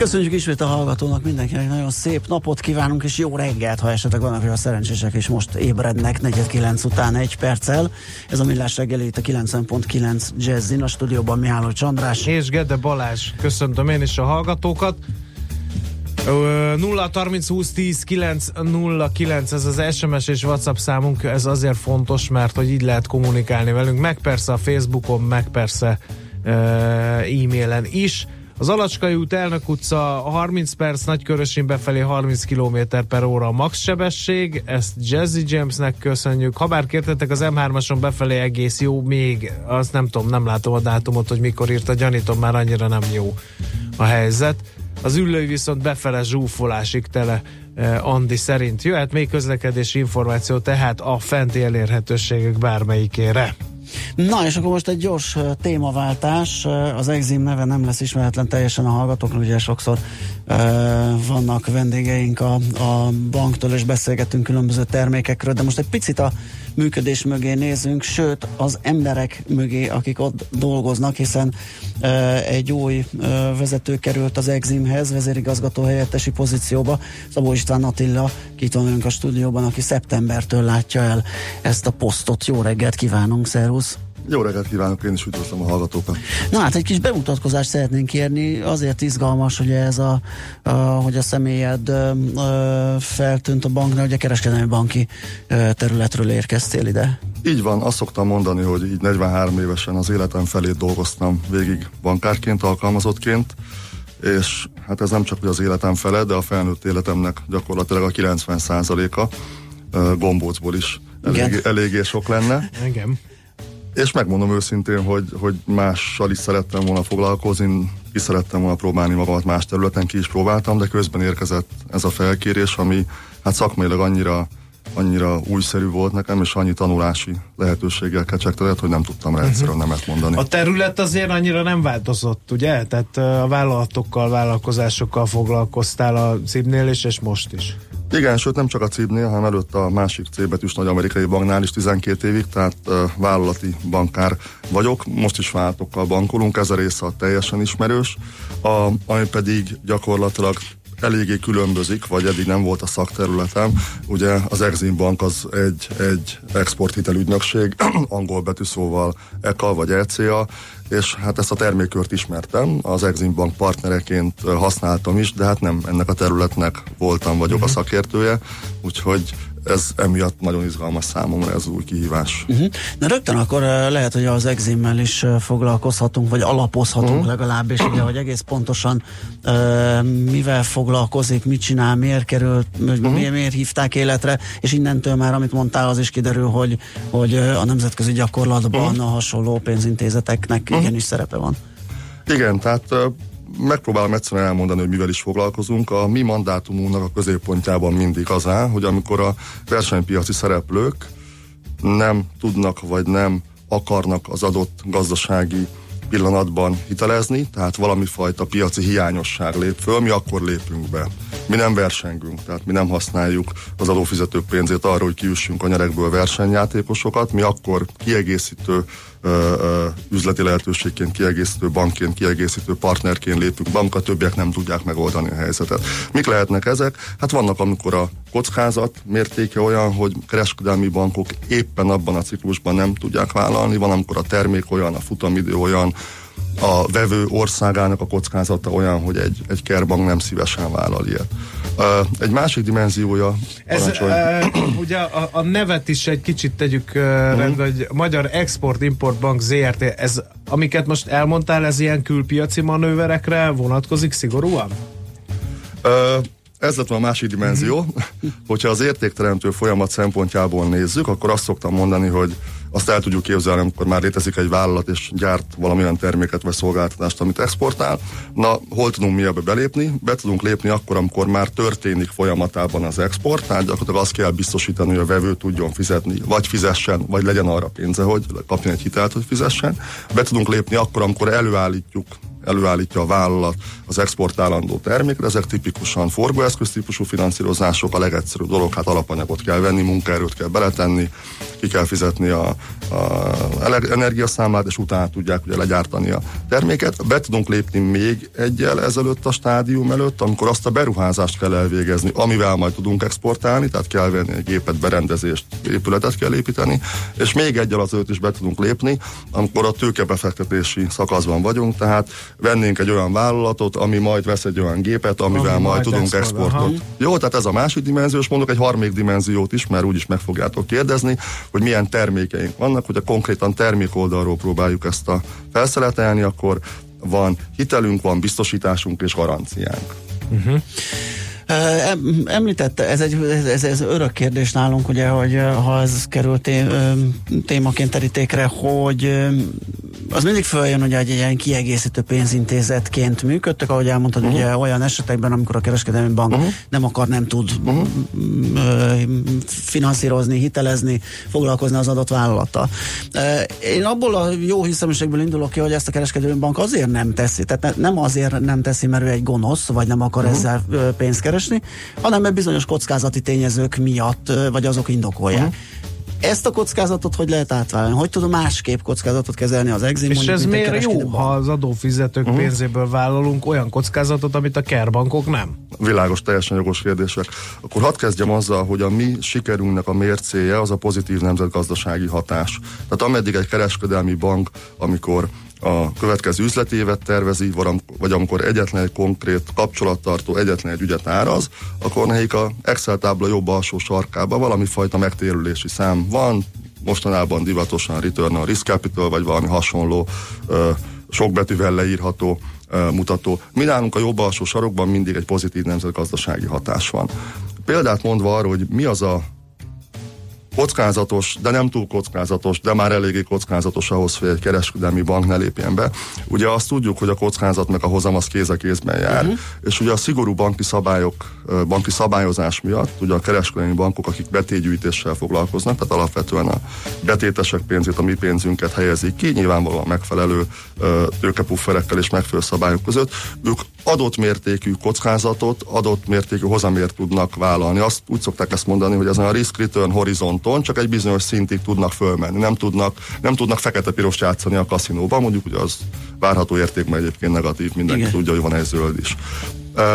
Köszönjük ismét a hallgatónak, mindenkinek nagyon szép napot kívánunk, és jó reggelt, ha esetleg vannak olyan szerencsések, és most ébrednek 49 után egy perccel. Ez a Millás reggeli itt a 90.9 Jazzin, a stúdióban Mihály Csandrás. És Gede Balázs. Köszöntöm én is a hallgatókat. 0 30 20 10 9 0 9 ez az SMS és WhatsApp számunk, ez azért fontos, mert hogy így lehet kommunikálni velünk, meg persze a Facebookon, meg persze e-mailen is. Az Alacskai út, Elnök utca 30 perc, Nagykörösén befelé 30 km per óra a max sebesség, ezt Jazzy Jamesnek köszönjük. Ha bár kértetek az M3-ason befelé egész jó, még azt nem tudom, nem látom a dátumot, hogy mikor írta, gyanítom már annyira nem jó a helyzet. Az ülői viszont befele zsúfolásig tele eh, Andi szerint jöhet még közlekedési információ tehát a fenti elérhetőségek bármelyikére. Na, és akkor most egy gyors témaváltás. Az Exim neve nem lesz ismeretlen teljesen a hallgatóknak, ugye sokszor uh, vannak vendégeink a, a banktól, és beszélgetünk különböző termékekről, de most egy picit a működés mögé nézünk, sőt az emberek mögé, akik ott dolgoznak, hiszen uh, egy új uh, vezető került az Eximhez, vezérigazgató helyettesi pozícióba, Szabó István Attila, van a stúdióban, aki szeptembertől látja el ezt a posztot. Jó reggelt kívánunk, szervusz! Jó reggelt kívánok, én is üdvözlöm a hallgatókat. Na hát egy kis bemutatkozást szeretnénk kérni, azért izgalmas, hogy ez a, a hogy a személyed ö, ö, feltűnt a banknál, hogy a kereskedelmi banki ö, területről érkeztél ide. Így van, azt szoktam mondani, hogy így 43 évesen az életem felét dolgoztam végig bankárként, alkalmazottként, és hát ez nem csak az életem fele, de a felnőtt életemnek gyakorlatilag a 90%-a gombócból is elég, eléggé sok lenne. Engem. És megmondom őszintén, hogy, hogy mással is szerettem volna foglalkozni, ki szerettem volna próbálni magamat más területen, ki is próbáltam, de közben érkezett ez a felkérés, ami hát szakmailag annyira annyira újszerű volt nekem, és annyi tanulási lehetőséggel kecsegtetett, hogy nem tudtam rá egyszerűen uh-huh. nemet mondani. A terület azért annyira nem változott, ugye? Tehát a vállalatokkal, vállalkozásokkal foglalkoztál a cibnél is, és most is. Igen, sőt nem csak a cibnél, hanem előtt a másik C betűs nagy amerikai banknál is 12 évig, tehát uh, vállalati bankár vagyok. Most is vállalatokkal bankolunk, ez a része a teljesen ismerős, a, ami pedig gyakorlatilag eléggé különbözik, vagy eddig nem volt a szakterületem. Ugye az Exim Bank az egy, egy exporthitelügynökség, angol betűszóval ECA vagy ECA, és hát ezt a termékkört ismertem, az Exim Bank partnereként használtam is, de hát nem ennek a területnek voltam, vagyok uh-huh. a mhm. szakértője, úgyhogy ez emiatt nagyon izgalmas számomra ez új kihívás. Uh-huh. Na rögtön akkor lehet, hogy az eximmel is foglalkozhatunk, vagy alapozhatunk uh-huh. legalábbis, ugye, hogy egész pontosan uh, mivel foglalkozik, mit csinál, miért került, uh-huh. miért, miért hívták életre, és innentől már, amit mondtál, az is kiderül, hogy, hogy a nemzetközi gyakorlatban uh-huh. a hasonló pénzintézeteknek uh-huh. igenis szerepe van. Igen, tehát megpróbálom egyszerűen elmondani, hogy mivel is foglalkozunk. A mi mandátumunknak a középpontjában mindig az áll, hogy amikor a versenypiaci szereplők nem tudnak vagy nem akarnak az adott gazdasági pillanatban hitelezni, tehát valami fajta piaci hiányosság lép föl, mi akkor lépünk be. Mi nem versengünk, tehát mi nem használjuk az adófizetők pénzét arra, hogy kiüssünk a nyerekből versenyjátékosokat, mi akkor kiegészítő üzleti lehetőségként, kiegészítő bankként, kiegészítő partnerként lépünk amikor a többiek nem tudják megoldani a helyzetet. Mik lehetnek ezek? Hát vannak, amikor a kockázat mértéke olyan, hogy kereskedelmi bankok éppen abban a ciklusban nem tudják vállalni, van, amikor a termék olyan, a futamidő olyan, a vevő országának a kockázata olyan, hogy egy, egy kerbank nem szívesen vállal ilyet. Egy másik dimenziója... Ez, uh, ugye a, a nevet is egy kicsit tegyük uh, uh-huh. rendbe, hogy Magyar Export-Import Bank ZRT, ez, amiket most elmondtál, ez ilyen külpiaci manőverekre vonatkozik szigorúan? Uh, ez lett a másik dimenzió. Hogyha az értékteremtő folyamat szempontjából nézzük, akkor azt szoktam mondani, hogy azt el tudjuk képzelni, amikor már létezik egy vállalat, és gyárt valamilyen terméket vagy szolgáltatást, amit exportál. Na, hol tudunk mi ebbe belépni? Be tudunk lépni akkor, amikor már történik folyamatában az export, tehát gyakorlatilag azt kell biztosítani, hogy a vevő tudjon fizetni, vagy fizessen, vagy legyen arra pénze, hogy kapjon egy hitelt, hogy fizessen. Be tudunk lépni akkor, amikor előállítjuk előállítja a vállalat az exportálandó termékre. Ezek tipikusan forgóeszköz típusú finanszírozások, a legegyszerűbb dolog, hát alapanyagot kell venni, munkaerőt kell beletenni, ki kell fizetni a, a energiaszámlát, és utána tudják ugye legyártani a terméket. Be tudunk lépni még egyel ezelőtt a stádium előtt, amikor azt a beruházást kell elvégezni, amivel majd tudunk exportálni, tehát kell venni egy gépet, berendezést, épületet kell építeni, és még egyel azelőtt is be tudunk lépni, amikor a tőkebefektetési szakaszban vagyunk, tehát vennénk egy olyan vállalatot, ami majd vesz egy olyan gépet, amivel ami majd, majd tudunk export, exportot. Aha. Jó, tehát ez a másik dimenzió, és mondok egy harmadik dimenziót is, mert úgyis meg fogjátok kérdezni, hogy milyen termékeink vannak, hogyha konkrétan termék oldalról próbáljuk ezt a felszeletelni, akkor van hitelünk, van biztosításunk és garanciánk. Uh-huh. Említette, ez egy ez, ez örök kérdés nálunk, ugye, hogy ha ez került té, témaként terítékre, hogy az mindig följön, hogy egy ilyen kiegészítő pénzintézetként működtek, ahogy elmondtad, uh-huh. ugye olyan esetekben, amikor a kereskedelmi bank uh-huh. nem akar, nem tud uh-huh. finanszírozni, hitelezni, foglalkozni az adott vállalattal. Én abból a jó hiszeműségből indulok ki, hogy ezt a kereskedelmi bank azért nem teszi, tehát nem azért nem teszi, mert ő egy gonosz, vagy nem akar uh-huh. ezzel pénzt keresni, hanem mert bizonyos kockázati tényezők miatt, vagy azok indokolják. Uh-huh ezt a kockázatot hogy lehet átvállalni? Hogy tudom másképp kockázatot kezelni az exim? És mondjuk, ez miért jó, ha az adófizetők uh-huh. pénzéből vállalunk olyan kockázatot, amit a kerbankok nem? Világos, teljesen jogos kérdések. Akkor hadd kezdjem azzal, hogy a mi sikerünknek a mércéje az a pozitív nemzetgazdasági hatás. Tehát ameddig egy kereskedelmi bank, amikor a következő üzletévet tervezi, vagy amikor egyetlen egy konkrét kapcsolattartó egyetlen egy ügyet áraz, akkor nekik a Excel tábla jobb alsó sarkában valami fajta megtérülési szám van, mostanában divatosan return on risk capital, vagy valami hasonló sok betűvel leírható mutató. Mi nálunk a jobb alsó sarokban mindig egy pozitív nemzetgazdasági hatás van. Példát mondva arra, hogy mi az a kockázatos, de nem túl kockázatos, de már eléggé kockázatos ahhoz, hogy egy kereskedelmi bank ne lépjen be. Ugye azt tudjuk, hogy a kockázat meg a hozam az kéz a kézben jár, uh-huh. és ugye a szigorú banki szabályok, banki szabályozás miatt, ugye a kereskedelmi bankok, akik betétgyűjtéssel foglalkoznak, tehát alapvetően a betétesek pénzét, a mi pénzünket helyezik ki, nyilvánvalóan megfelelő tőkepufferekkel és megfelelő szabályok között, ők adott mértékű kockázatot, adott mértékű hozamért tudnak vállalni. Azt úgy szokták ezt mondani, hogy ezen a risk return horizonton csak egy bizonyos szintig tudnak fölmenni. Nem tudnak, nem tudnak fekete-piros játszani a kaszinóban, mondjuk ugye az várható értékben egyébként negatív, mindenki Igen. tudja, hogy van egy zöld is.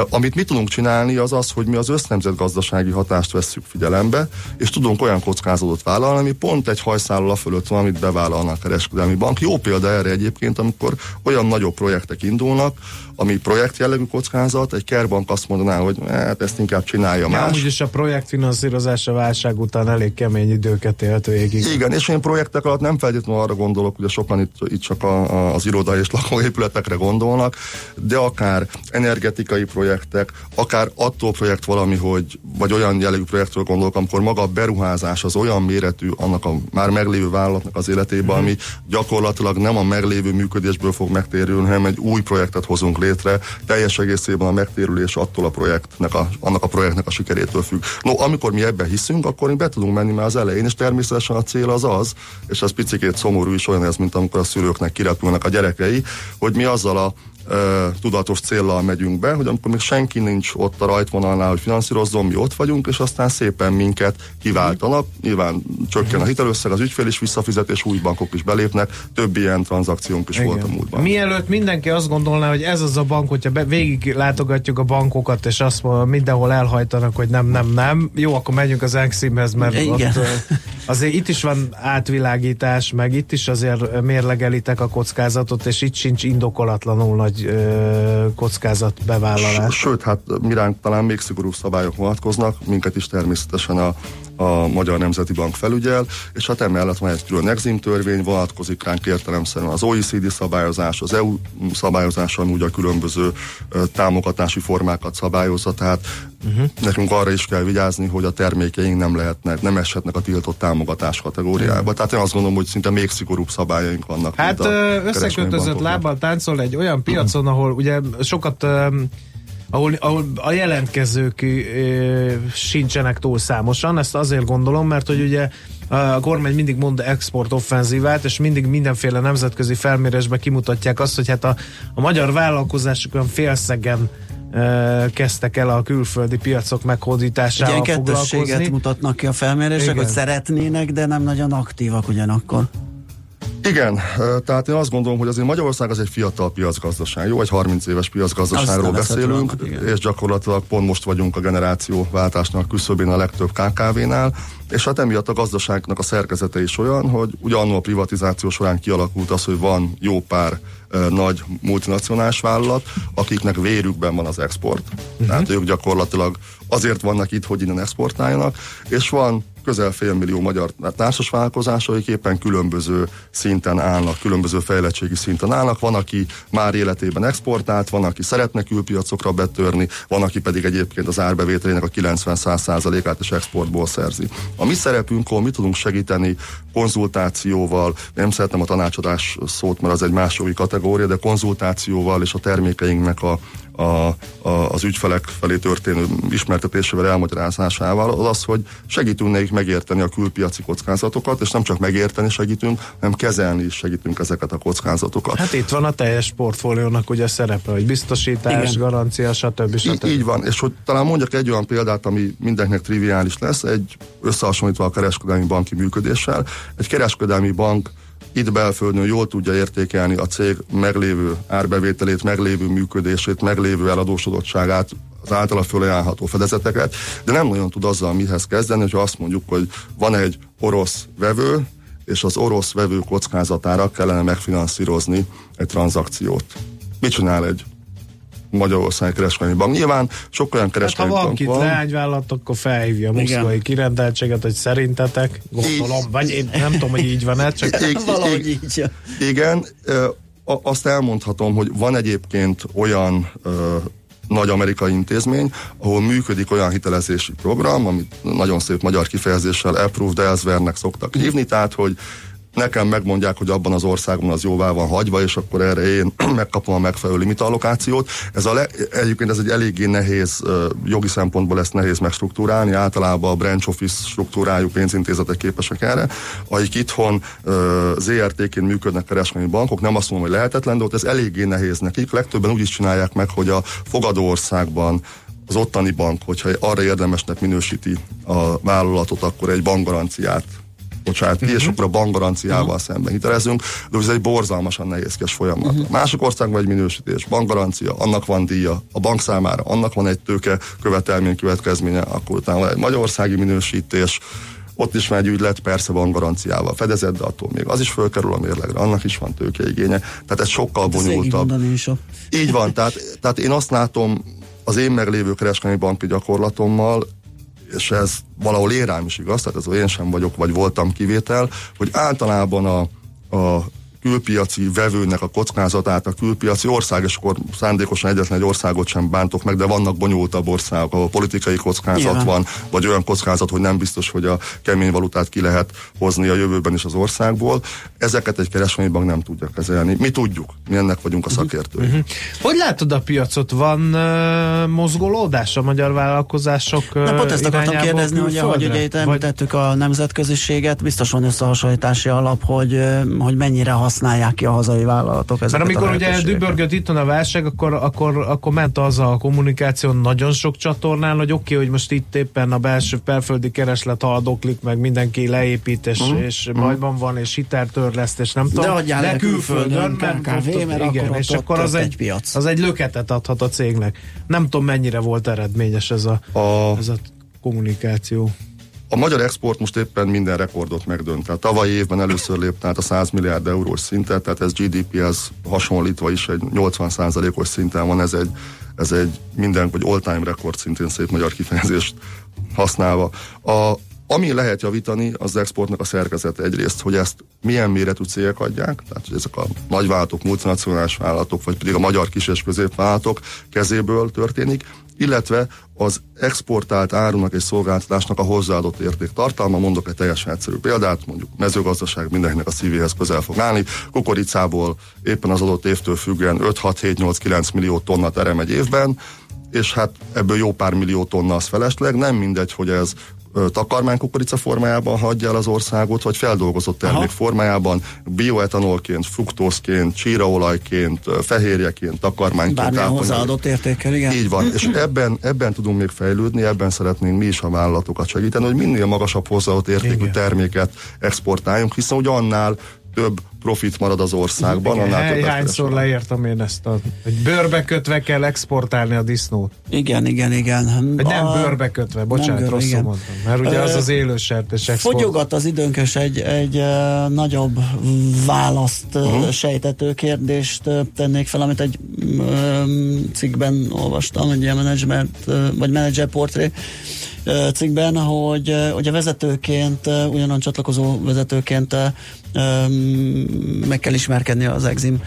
Amit mi tudunk csinálni, az az, hogy mi az össznemzetgazdasági hatást vesszük figyelembe, és tudunk olyan kockázatot vállalni, ami pont egy hajszállal fölött van, amit bevállalnak a kereskedelmi bank. Jó példa erre egyébként, amikor olyan nagyobb projektek indulnak, ami projektjellegű kockázat, egy kerbank azt mondaná, hogy hát ezt inkább csinálja ja, más. Úgyis a projektfinanszírozás a válság után elég kemény időket élt végig. Igen, és én projektek alatt nem feltétlenül arra gondolok, ugye sokan itt, itt csak a, a, az iroda és lakóépületekre gondolnak, de akár energetikai projektek, akár attól projekt valami, hogy, vagy olyan jellegű projektről gondolok, amikor maga a beruházás az olyan méretű annak a már meglévő vállalatnak az életében, mm. ami gyakorlatilag nem a meglévő működésből fog megtérülni, hanem egy új projektet hozunk létre, teljes egészében a megtérülés attól a projektnek, a, annak a projektnek a sikerétől függ. No, amikor mi ebben hiszünk, akkor mi be tudunk menni már az elején, és természetesen a cél az az, és az picikét szomorú is olyan ez, mint amikor a szülőknek kirepülnek a gyerekei, hogy mi azzal a ö, tudatos céllal megyünk be, hogy amikor még senki nincs ott a rajtvonalnál, hogy finanszírozzon, mi ott vagyunk, és aztán szépen minket kiváltanak. Nyilván csökken a hitelösszeg, az ügyfél is visszafizet, és új bankok is belépnek. Több ilyen tranzakciónk is Igen. volt a múltban. Mielőtt mindenki azt gondolná, hogy ez az a bank, hogyha be, végig látogatjuk a bankokat, és azt mondja, mindenhol elhajtanak, hogy nem, nem, nem. Jó, akkor menjünk az Eximhez, mert Igen. ott, azért itt is van átvilágítás, meg itt is azért mérlegelitek a kockázatot, és itt sincs indokolatlanul nagy nagy ö, kockázat bevállalás. Sőt, hát miránk talán még szigorúbb szabályok vonatkoznak, minket is természetesen a a Magyar Nemzeti Bank felügyel, és hát emellett van egy külön exim törvény, vonatkozik ránk értelemszerűen az OECD szabályozás, az EU szabályozása, ami ugye a különböző támogatási formákat szabályozza, tehát uh-huh. nekünk arra is kell vigyázni, hogy a termékeink nem lehetnek, nem eshetnek a tiltott támogatás kategóriába. Uh-huh. Tehát én azt gondolom, hogy szinte még szigorúbb szabályaink vannak. Hát összekötözött lábbal táncol egy olyan piacon, uh-huh. ahol ugye sokat ahol, ahol a jelentkezők e, sincsenek túl számosan. Ezt azért gondolom, mert hogy ugye a kormány mindig mond export offenzívát, és mindig mindenféle nemzetközi felmérésbe kimutatják azt, hogy hát a, a magyar vállalkozások olyan félszegen kezdtek el a külföldi piacok meghódításával Ilyen kettősséget mutatnak ki a felmérések, Igen. hogy szeretnének, de nem nagyon aktívak ugyanakkor. Igen, tehát én azt gondolom, hogy azért Magyarország az egy fiatal piacgazdaság, jó, egy 30 éves piacgazdaságról beszélünk, és gyakorlatilag pont most vagyunk a generációváltásnak küszöbén a legtöbb KKV-nál, és hát emiatt a gazdaságnak a szerkezete is olyan, hogy ugyanannó a privatizáció során kialakult az, hogy van jó pár nagy multinacionális vállalat, akiknek vérükben van az export. Uh-huh. Tehát ők gyakorlatilag azért vannak itt, hogy innen exportáljanak, és van közel félmillió magyar társasvállalkozás, akik éppen különböző szinten állnak, különböző fejlettségi szinten állnak. Van, aki már életében exportált, van, aki szeretne külpiacokra betörni, van, aki pedig egyébként az árbevételének a 90-100%-át is exportból szerzi. A mi szerepünk, ahol mi tudunk segíteni konzultációval, nem szeretem a tanácsadás szót, mert az egy más jogi kategória, de konzultációval és a termékeinknek a a, a, az ügyfelek felé történő ismertetésével, elmagyarázásával, az az, hogy segítünk nekik megérteni a külpiaci kockázatokat, és nem csak megérteni segítünk, hanem kezelni is segítünk ezeket a kockázatokat. Hát itt van a teljes portfóliónak ugye szerepe, hogy biztosítás, Igen. garancia, stb. stb. Így, így van, és hogy talán mondjak egy olyan példát, ami mindenkinek triviális lesz, egy összehasonlítva a kereskedelmi banki működéssel. Egy kereskedelmi bank itt belföldön jól tudja értékelni a cég meglévő árbevételét, meglévő működését, meglévő eladósodottságát, az általa fölajánlható fedezeteket, de nem nagyon tud azzal mihez kezdeni, hogyha azt mondjuk, hogy van egy orosz vevő, és az orosz vevő kockázatára kellene megfinanszírozni egy tranzakciót. Mit csinál egy Magyarország kereskedelmi bank. Nyilván sok olyan kereskedelmi hát, ha van van. leányvállalat, akkor felhívja a moszkvai kirendeltséget, hogy szerintetek, gondolom, így, vagy én nem tudom, hogy így van-e, csak így, valahogy így. Igen, azt elmondhatom, hogy van egyébként olyan nagy amerikai intézmény, ahol működik olyan hitelezési program, amit nagyon szép magyar kifejezéssel approved elsewhere-nek szoktak hívni, tehát hogy nekem megmondják, hogy abban az országban az jóvá van hagyva, és akkor erre én megkapom a megfelelő limitallokációt. Ez a le, egyébként ez egy eléggé nehéz, jogi szempontból ezt nehéz megstruktúrálni, általában a branch office struktúrájú pénzintézetek képesek erre, akik itthon ZRT-ként működnek kereskedelmi bankok, nem azt mondom, hogy lehetetlen, de ott ez eléggé nehéz nekik. Legtöbben úgy is csinálják meg, hogy a fogadó országban az ottani bank, hogyha arra érdemesnek minősíti a vállalatot, akkor egy bankgaranciát bocsánat ki, uh-huh. és akkor a bankgaranciával uh-huh. szemben hitelezünk, de ez egy borzalmasan nehézkes folyamat. Uh-huh. Másik országban egy minősítés, bankgarancia, annak van díja, a bank számára annak van egy tőke követelmény következménye, akkor utána egy magyarországi minősítés, ott is már egy ügylet, persze van garanciával fedezett, de attól még az is fölkerül a mérlegre, annak is van tőkeigénye. Tehát ez sokkal bonyolultabb. Így van, tehát, tehát én azt látom az én meglévő kereskedelmi banki gyakorlatommal, és ez valahol én rám is igaz, tehát ez én sem vagyok, vagy voltam kivétel, hogy általában a, a külpiaci vevőnek a kockázatát a külpiaci ország, és akkor szándékosan egyetlen egy országot sem bántok meg, de vannak bonyolultabb országok, ahol politikai kockázat Igen. van, vagy olyan kockázat, hogy nem biztos, hogy a kemény valutát ki lehet hozni a jövőben is az országból. Ezeket egy kereskedelmi bank nem tudja kezelni. Mi tudjuk, mi ennek vagyunk a mhm. szakértői. Uh-huh. Hogy látod a piacot? Van uh, mozgolódás a magyar vállalkozások uh, Na, pont ezt akartam kérdezni, hogy ugye itt említettük a nemzetköziséget, biztos van összehasonlítási alap, hogy, hogy mennyire használ használják ki a hazai vállalatok Mert amikor ugye dübörgött itt a válság, akkor, akkor, akkor ment az a kommunikáció nagyon sok csatornán, hogy oké, okay, hogy most itt éppen a belső belföldi kereslet haldoklik, meg mindenki leépít, és, mm. és mm. bajban van, és hiteltörleszt, és nem tudom. De de külföldön, mert, mert igen, akkor és akkor az egy, piac. az egy löketet adhat a cégnek. Nem tudom, mennyire volt eredményes ez a, a... Ez a kommunikáció. A magyar export most éppen minden rekordot megdönt. Tehát tavalyi évben először lépte át a 100 milliárd eurós szintet, tehát ez GDP-hez hasonlítva is egy 80 os szinten van, ez egy, ez egy minden, vagy all-time rekord szintén szép magyar kifejezést használva. A, Ami lehet javítani, az exportnak a szerkezete egyrészt, hogy ezt milyen méretű cégek adják, tehát hogy ezek a nagyvállalatok, multinacionális vállalatok, vagy pedig a magyar kis és középvállalatok kezéből történik, illetve az exportált árunak és szolgáltatásnak a hozzáadott érték tartalma. Mondok egy teljesen egyszerű példát, mondjuk mezőgazdaság mindenkinek a szívéhez közel fog állni. Kukoricából éppen az adott évtől függően 5, 6, 7, 8, 9 millió tonna terem egy évben, és hát ebből jó pár millió tonna az felesleg. Nem mindegy, hogy ez takarmánykukorica formájában hagyja el az országot, vagy feldolgozott termék Aha. formájában, bioetanolként, fruktózként, csíraolajként, fehérjeként, takarmányként. Bármilyen hozzáadott értékkel, igen. Így van, és ebben, ebben tudunk még fejlődni, ebben szeretnénk mi is a vállalatokat segíteni, hogy minél magasabb hozzáadott értékű igen. terméket exportáljunk, hiszen hogy annál több profit marad az országban. Igen, annál hányszor leírtam én ezt, a, hogy bőrbe kötve kell exportálni a disznót. Igen, igen, igen. Hogy nem a... bőrbe kötve, bocsánat, nem rosszul igen. mondtam. Mert ugye az az élő sertés export. Fogyogat az időnkös egy, egy nagyobb választ uh-huh. sejtető kérdést tennék fel, amit egy cikkben olvastam, egy ilyen menedzsment, vagy menedzser portré cikkben, hogy, hogy a vezetőként, ugyanan csatlakozó vezetőként meg kell ismerkedni az Exim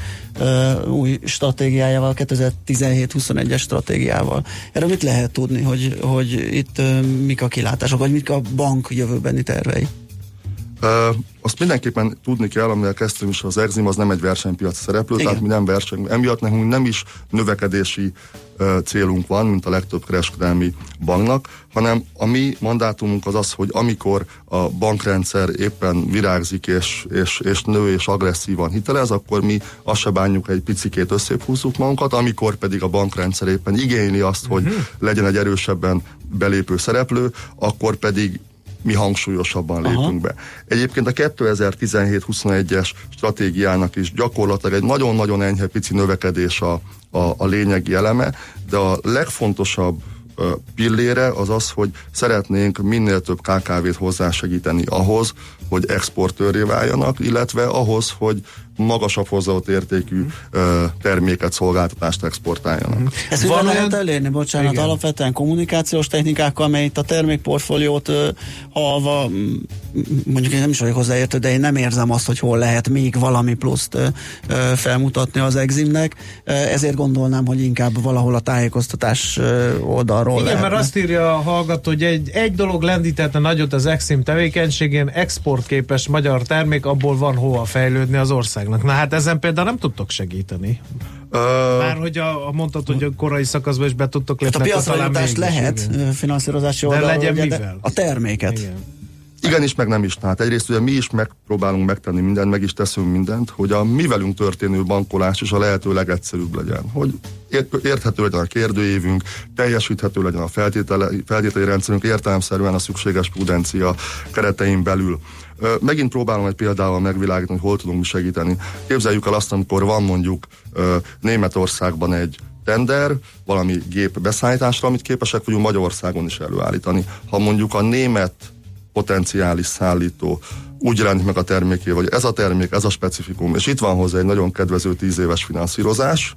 új stratégiájával, 2017-21-es stratégiával. Erről mit lehet tudni, hogy, hogy itt mik a kilátások, vagy mik a bank jövőbeni tervei? Uh, azt mindenképpen tudni kell, amivel kezdtünk is, az Exim az nem egy versenypiac szereplő, Igen. tehát mi nem verseny. Emiatt nekünk nem is növekedési uh, célunk van, mint a legtöbb kereskedelmi banknak, hanem a mi mandátumunk az az, hogy amikor a bankrendszer éppen virágzik és, és, és nő és agresszívan hitelez, akkor mi azt se bánjuk egy picikét összéphúzzuk magunkat, amikor pedig a bankrendszer éppen igényli azt, hogy uh-huh. legyen egy erősebben belépő szereplő, akkor pedig mi hangsúlyosabban lépünk Aha. be. Egyébként a 2017-21-es stratégiának is gyakorlatilag egy nagyon-nagyon enyhe pici növekedés a, a, a lényegi eleme, de a legfontosabb pillére az az, hogy szeretnénk minél több KKV-t hozzásegíteni ahhoz, hogy exportőré váljanak, illetve ahhoz, hogy magasabb hozzáadott értékű uh, terméket, szolgáltatást exportáljanak. Uh-huh. Ezt Van lehet elérni, bocsánat, Igen. alapvetően kommunikációs technikákkal, amely itt a termékportfóliót uh, halva, mondjuk én nem is vagyok hozzáértő, de én nem érzem azt, hogy hol lehet még valami pluszt uh, felmutatni az eximnek, uh, ezért gondolnám, hogy inkább valahol a tájékoztatás uh, oldalról Igen, lehetne. mert azt írja a hallgató, hogy egy, egy dolog lendítette nagyot az exim tevékenységén, exportképes magyar termék, abból van hova fejlődni az ország országnak. Na hát ezen például nem tudtok segíteni. Már hogy a, a mondtad, hogy a korai szakaszban is be tudtok lépni. Hát a piacra lehet igen. finanszírozási oldalról. De legyen ugye, mivel? De a terméket. Igen. Igen is, meg nem is. Tehát egyrészt ugye mi is megpróbálunk megtenni mindent, meg is teszünk mindent, hogy a mi velünk történő bankolás is a lehető legegyszerűbb legyen. Hogy érthető legyen a kérdőévünk, teljesíthető legyen a feltételi, feltételi rendszerünk, értelemszerűen a szükséges prudencia keretein belül. Megint próbálom egy példával megvilágítani, hogy hol tudunk segíteni. Képzeljük el azt, amikor van mondjuk Németországban egy tender, valami gép beszállításra, amit képesek vagyunk Magyarországon is előállítani. Ha mondjuk a német potenciális szállító úgy jelenik meg a terméké, vagy ez a termék, ez a specifikum, és itt van hozzá egy nagyon kedvező tíz éves finanszírozás,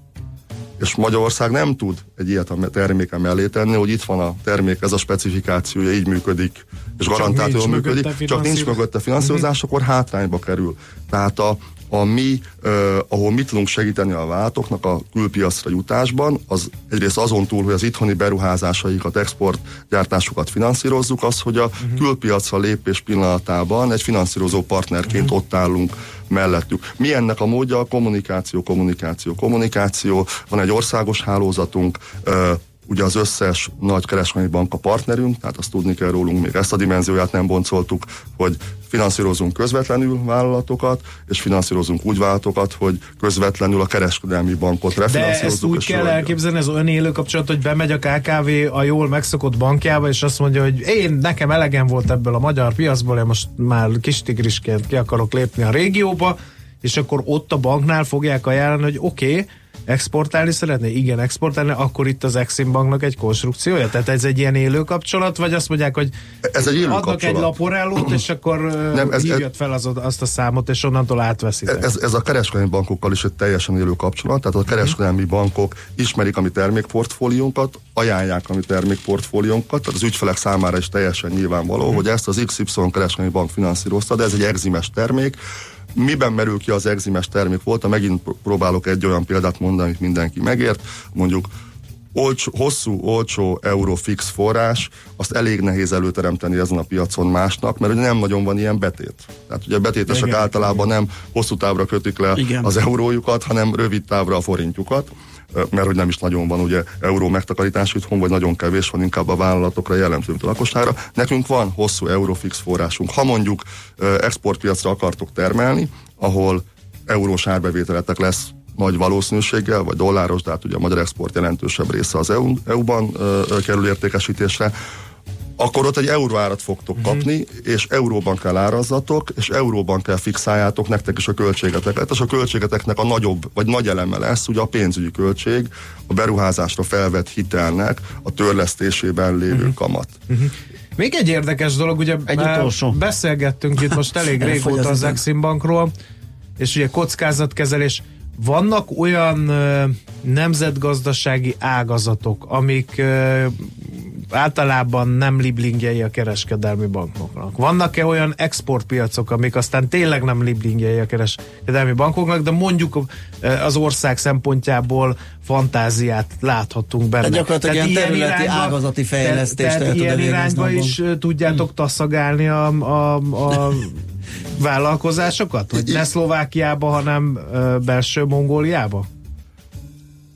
és Magyarország nem tud egy ilyet a terméke mellé tenni, hogy itt van a termék, ez a specifikációja, így működik, és garantáltan működik, csak nincs mögötte finanszírozás, uh-huh. akkor hátrányba kerül. Tehát a, a mi, uh, ahol mit tudunk segíteni a váltóknak a külpiacra jutásban, az egyrészt azon túl, hogy az itthoni beruházásaikat, exportgyártásukat finanszírozzuk, az, hogy a uh-huh. külpiacra lépés pillanatában egy finanszírozó partnerként uh-huh. ott állunk mellettük. Mi ennek a módja? A kommunikáció, kommunikáció, kommunikáció. Van egy országos hálózatunk, uh, ugye az összes nagy kereskedelmi bank a partnerünk, tehát azt tudni kell rólunk, még ezt a dimenzióját nem boncoltuk, hogy finanszírozunk közvetlenül vállalatokat, és finanszírozunk úgy vállalatokat, hogy közvetlenül a kereskedelmi bankot refinanszírozunk. De ezt úgy kell elképzelni, ez olyan élő kapcsolat, hogy bemegy a KKV a jól megszokott bankjába, és azt mondja, hogy én, nekem elegem volt ebből a magyar piacból, én most már kis tigrisként ki akarok lépni a régióba, és akkor ott a banknál fogják ajánlani, hogy oké, okay, exportálni szeretné? Igen, exportálni, akkor itt az Exim Banknak egy konstrukciója? Tehát ez egy ilyen élő kapcsolat, vagy azt mondják, hogy ez egy élő adnak kapcsolat. egy laporellót, és akkor Nem, ez, hívjad fel az, azt a számot, és onnantól átveszik. Ez, ez a kereskedelmi bankokkal is egy teljesen élő kapcsolat, tehát a kereskedelmi bankok ismerik a mi termékportfóliónkat, ajánlják a mi termékportfóliónkat, tehát az ügyfelek számára is teljesen nyilvánvaló, hmm. hogy ezt az XY kereskedelmi bank finanszírozta, de ez egy egzimes termék, miben merül ki az egzimes termék volt, megint próbálok egy olyan példát mondani, amit mindenki megért, mondjuk olcsó, hosszú, olcsó eurofix forrás, azt elég nehéz előteremteni ezen a piacon másnak, mert ugye nem nagyon van ilyen betét. Tehát ugye a betétesek Igen. általában nem hosszú távra kötik le Igen. az eurójukat, hanem rövid távra a forintjukat mert hogy nem is nagyon van ugye euró megtakarítás itthon, vagy nagyon kevés van inkább a vállalatokra jellemző, mint a lakosságra. Nekünk van hosszú eurofix forrásunk. Ha mondjuk exportpiacra akartok termelni, ahol eurós árbevételetek lesz nagy valószínűséggel, vagy dolláros, de hát ugye a magyar export jelentősebb része az EU, EU-ban kerül értékesítésre, akkor ott egy euróárat fogtok uh-huh. kapni, és euróban kell árazzatok, és euróban kell fixáljátok nektek is a költségeteket, és a költségeteknek a nagyobb, vagy nagy eleme lesz ugye a pénzügyi költség, a beruházásra felvett hitelnek a törlesztésében lévő uh-huh. kamat. Uh-huh. Még egy érdekes dolog, ugye egy utolsó. beszélgettünk itt most elég régóta az Exim Bankról, és ugye kockázatkezelés. Vannak olyan nemzetgazdasági ágazatok, amik általában nem liblingjei a kereskedelmi bankoknak. Vannak-e olyan exportpiacok, amik aztán tényleg nem liblingjei a kereskedelmi bankoknak, de mondjuk az ország szempontjából fantáziát láthatunk benne. Tehát gyakorlatilag tehát ilyen területi irányba, ágazati fejlesztést tehát ilyen irányba is tudjátok hmm. taszagálni a, a, a vállalkozásokat? Hogy ne Szlovákiába, hanem belső Mongóliába?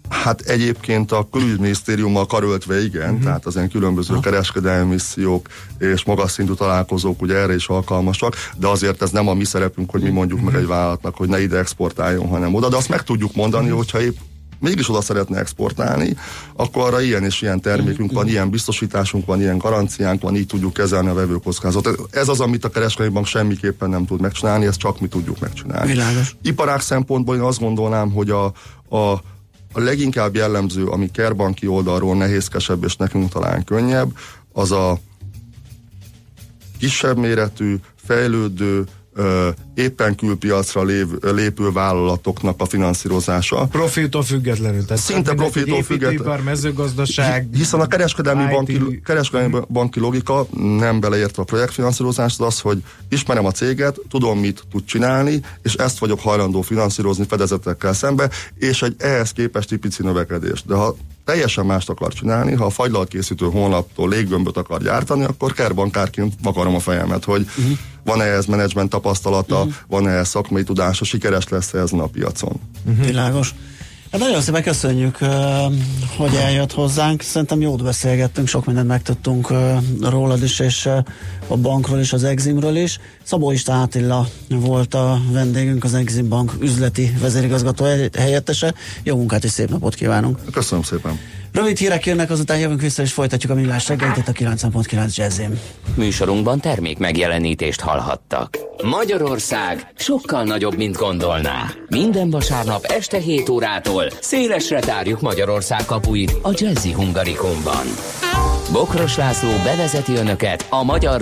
Hát egyébként a külügyminisztériummal karöltve igen, uh-huh. tehát az ilyen különböző uh-huh. kereskedelmi missziók és magas szintű találkozók ugye erre is alkalmasak, de azért ez nem a mi szerepünk, hogy mi mondjuk uh-huh. meg egy vállalatnak, hogy ne ide exportáljon, hanem oda, de azt meg tudjuk mondani, uh-huh. hogyha épp mégis oda szeretne exportálni, akkor arra ilyen és ilyen termékünk van, ilyen biztosításunk van, ilyen garanciánk van, így tudjuk kezelni a vevőkockázatot. Ez az, amit a kereskedelmi bank semmiképpen nem tud megcsinálni, ezt csak mi tudjuk megcsinálni. Világos. Iparák szempontból én azt gondolnám, hogy a, a a leginkább jellemző, ami kerbanki oldalról nehézkesebb és nekünk talán könnyebb, az a kisebb méretű, fejlődő, éppen külpiacra lév, lépő vállalatoknak a finanszírozása. Profitól függetlenül. Tehát Szinte profitól függetlenül. mezőgazdaság. Hiszen a kereskedelmi banki, kereskedelmi banki logika nem beleértve a projektfinanszírozást, az az, hogy ismerem a céget, tudom mit tud csinálni, és ezt vagyok hajlandó finanszírozni fedezetekkel szembe, és egy ehhez képest pici növekedés. De ha teljesen mást akar csinálni, ha a fagylalt készítő honlaptól léggömböt akar gyártani, akkor kerbankárként makarom a fejemet, hogy uh-huh. van-e ez menedzsment tapasztalata, uh-huh. van-e ez szakmai tudása, sikeres lesz -e ezen a piacon. Uh-huh. Világos. Hát nagyon szépen köszönjük, hogy eljött hozzánk. Szerintem jót beszélgettünk, sok mindent megtudtunk rólad is, és a bankról is, az Eximről is. Szabó István Attila volt a vendégünk, az Exim Bank üzleti vezérigazgató helyettese. Jó munkát és szép napot kívánunk! Köszönöm szépen! Rövid hírek jönnek, azután jövünk vissza és folytatjuk a millás reggelit a 9.9 jazzim. Műsorunkban termék megjelenítést hallhattak. Magyarország sokkal nagyobb, mint gondolná. Minden vasárnap este 7 órától szélesre tárjuk Magyarország kapuit a Jazzy Hungarikumban. Bokros László bevezeti önöket a magyar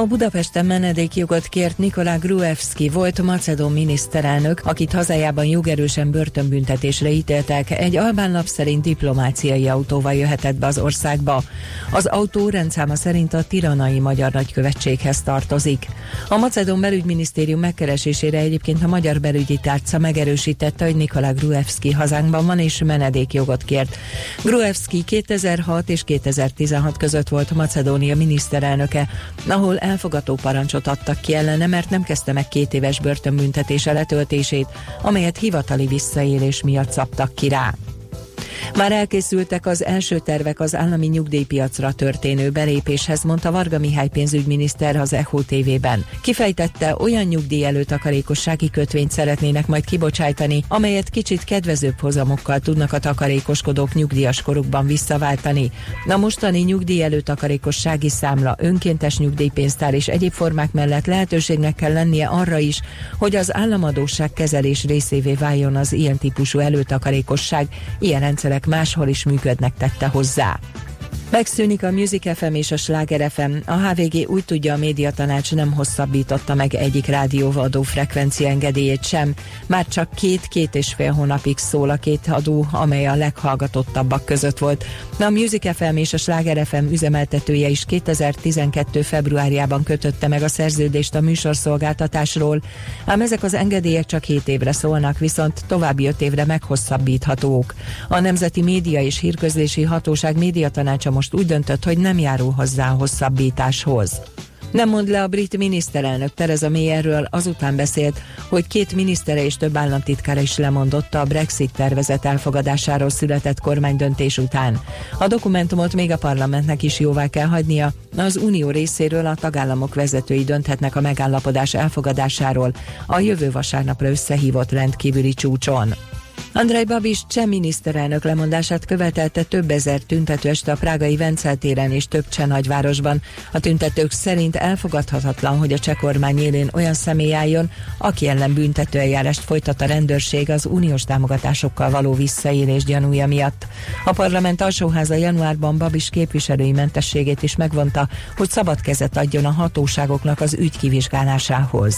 A Budapesten menedékjogot kért Nikolá Gruevski volt macedón miniszterelnök, akit hazájában jogerősen börtönbüntetésre ítéltek, egy albán lap szerint diplomáciai autóval jöhetett be az országba. Az autó rendszáma szerint a tiranai magyar nagykövetséghez tartozik. A macedón belügyminisztérium megkeresésére egyébként a magyar belügyi tárca megerősítette, hogy Nikolá Gruevski hazánkban van és menedékjogot kért. Gruevski 2006 és 2016 között volt Macedónia miniszterelnöke, ahol elfogató parancsot adtak ki ellene, mert nem kezdte meg két éves börtönbüntetése letöltését, amelyet hivatali visszaélés miatt szabtak ki rá. Már elkészültek az első tervek az állami nyugdíjpiacra történő belépéshez, mondta Varga Mihály pénzügyminiszter az ECHO TV-ben. Kifejtette, olyan nyugdíj előtakarékossági kötvényt szeretnének majd kibocsájtani, amelyet kicsit kedvezőbb hozamokkal tudnak a takarékoskodók nyugdíjas korukban visszaváltani. A mostani nyugdíj előtakarékossági számla önkéntes nyugdíjpénztár és egyéb formák mellett lehetőségnek kell lennie arra is, hogy az államadóság kezelés részévé váljon az ilyen típusú előtakarékosság, ilyen rendszerek máshol is működnek, tette hozzá. Megszűnik a Music FM és a Sláger FM. A HVG úgy tudja, a médiatanács nem hosszabbította meg egyik rádióval adó frekvencia engedélyét sem. Már csak két-két és fél hónapig szól a két adó, amely a leghallgatottabbak között volt. A Music FM és a Sláger FM üzemeltetője is 2012. februárjában kötötte meg a szerződést a műsorszolgáltatásról, ám ezek az engedélyek csak 7 évre szólnak, viszont további 5 évre meghosszabbíthatók. A Nemzeti Média és Hírközlési Hatóság médiatanácsa most úgy döntött, hogy nem járul hozzá a hosszabbításhoz. Nem mond le a brit miniszterelnök Tereza May erről, azután beszélt, hogy két minisztere és több államtitkára is lemondotta a Brexit tervezet elfogadásáról született kormánydöntés után. A dokumentumot még a parlamentnek is jóvá kell hagynia, az unió részéről a tagállamok vezetői dönthetnek a megállapodás elfogadásáról a jövő vasárnapra összehívott rendkívüli csúcson. Andrei Babis cseh miniszterelnök lemondását követelte több ezer tüntető este a prágai Vencel téren és több cseh nagyvárosban. A tüntetők szerint elfogadhatatlan, hogy a cseh kormány élén olyan személy álljon, aki ellen büntető eljárást folytat a rendőrség az uniós támogatásokkal való visszaélés gyanúja miatt. A parlament alsóháza januárban Babis képviselői mentességét is megvonta, hogy szabad kezet adjon a hatóságoknak az ügy kivizsgálásához.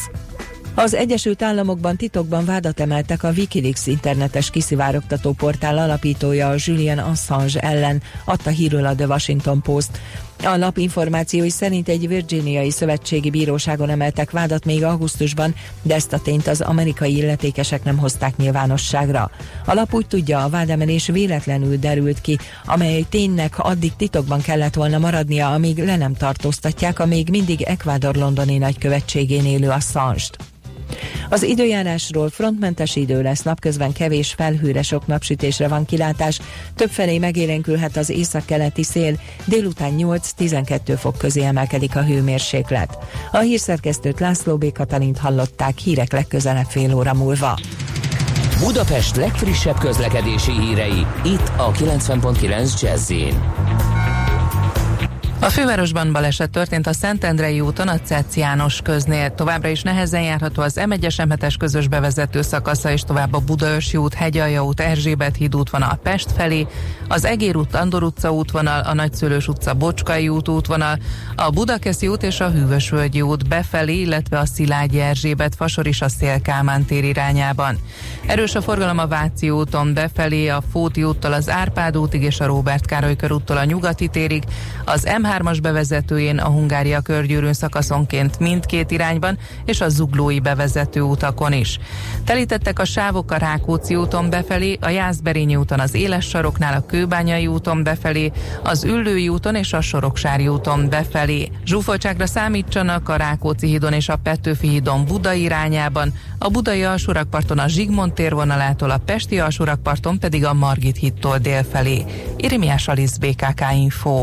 Az Egyesült Államokban titokban vádat emeltek a Wikileaks internetes kiszivárogtató portál alapítója Julian Assange ellen, adta hírül a The Washington Post. A lap információi szerint egy virginiai szövetségi bíróságon emeltek vádat még augusztusban, de ezt a tényt az amerikai illetékesek nem hozták nyilvánosságra. A lap úgy tudja, a vádemelés véletlenül derült ki, amely ténynek addig titokban kellett volna maradnia, amíg le nem tartóztatják a még mindig Ecuador londoni nagykövetségén élő Assange-t. Az időjárásról frontmentes idő lesz, napközben kevés felhőre sok napsütésre van kilátás, többfelé megélénkülhet az északkeleti szél, délután 8-12 fok közé emelkedik a hőmérséklet. A hírszerkesztőt László B. Katalint hallották hírek legközelebb fél óra múlva. Budapest legfrissebb közlekedési hírei, itt a 90.9 jazz a fővárosban baleset történt a Szentendrei úton a Cec János köznél. Továbbra is nehezen járható az M1-es m közös bevezető szakasza, és tovább a Budaörsi út, Hegyalja út, Erzsébet híd útvonal Pest felé, az Egér út, Andor utca útvonal, a Nagyszülős utca, Bocskai út útvonal, a Budakeszi út és a Hűvösvölgyi út befelé, illetve a Szilágyi Erzsébet fasor is a Szélkámán tér irányában. Erős a forgalom a Váci úton befelé, a Fóti úttal az Árpád útig és a Róbert Károly körúttól a Nyugati térig, az M3-as bevezetőjén a Hungária körgyűrűn szakaszonként mindkét irányban, és a Zuglói bevezető utakon is. Telítettek a sávok a Rákóczi úton befelé, a Jászberényi úton az Éles saroknál, a Kőbányai úton befelé, az Üllői úton és a Soroksári úton befelé. Zsúfoltságra számítsanak a Rákóczi hídon és a Petőfi hídon Buda irányában, a Budai alsórakparton a Zsigmond térvonalától, a Pesti alsórakparton pedig a Margit hídtól délfelé. Irimiás Alisz BKK Info.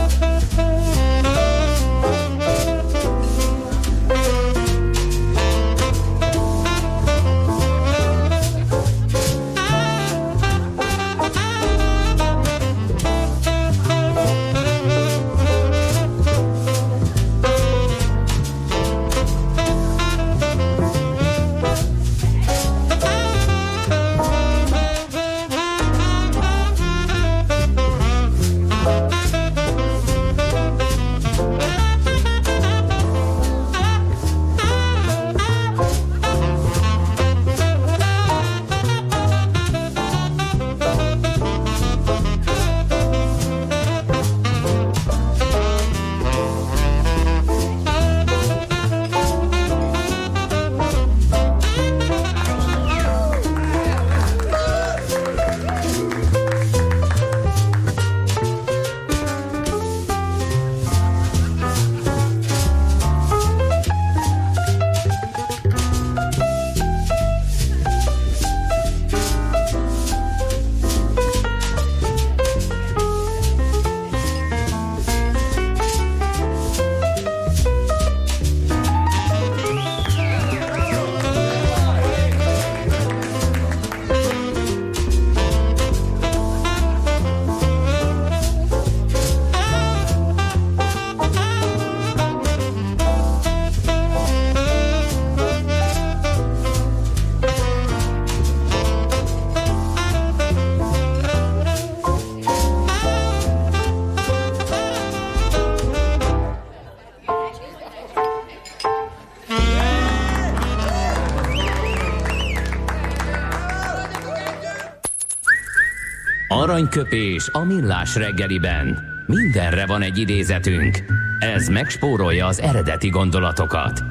Aranyköpés a millás reggeliben. Mindenre van egy idézetünk. Ez megspórolja az eredeti gondolatokat.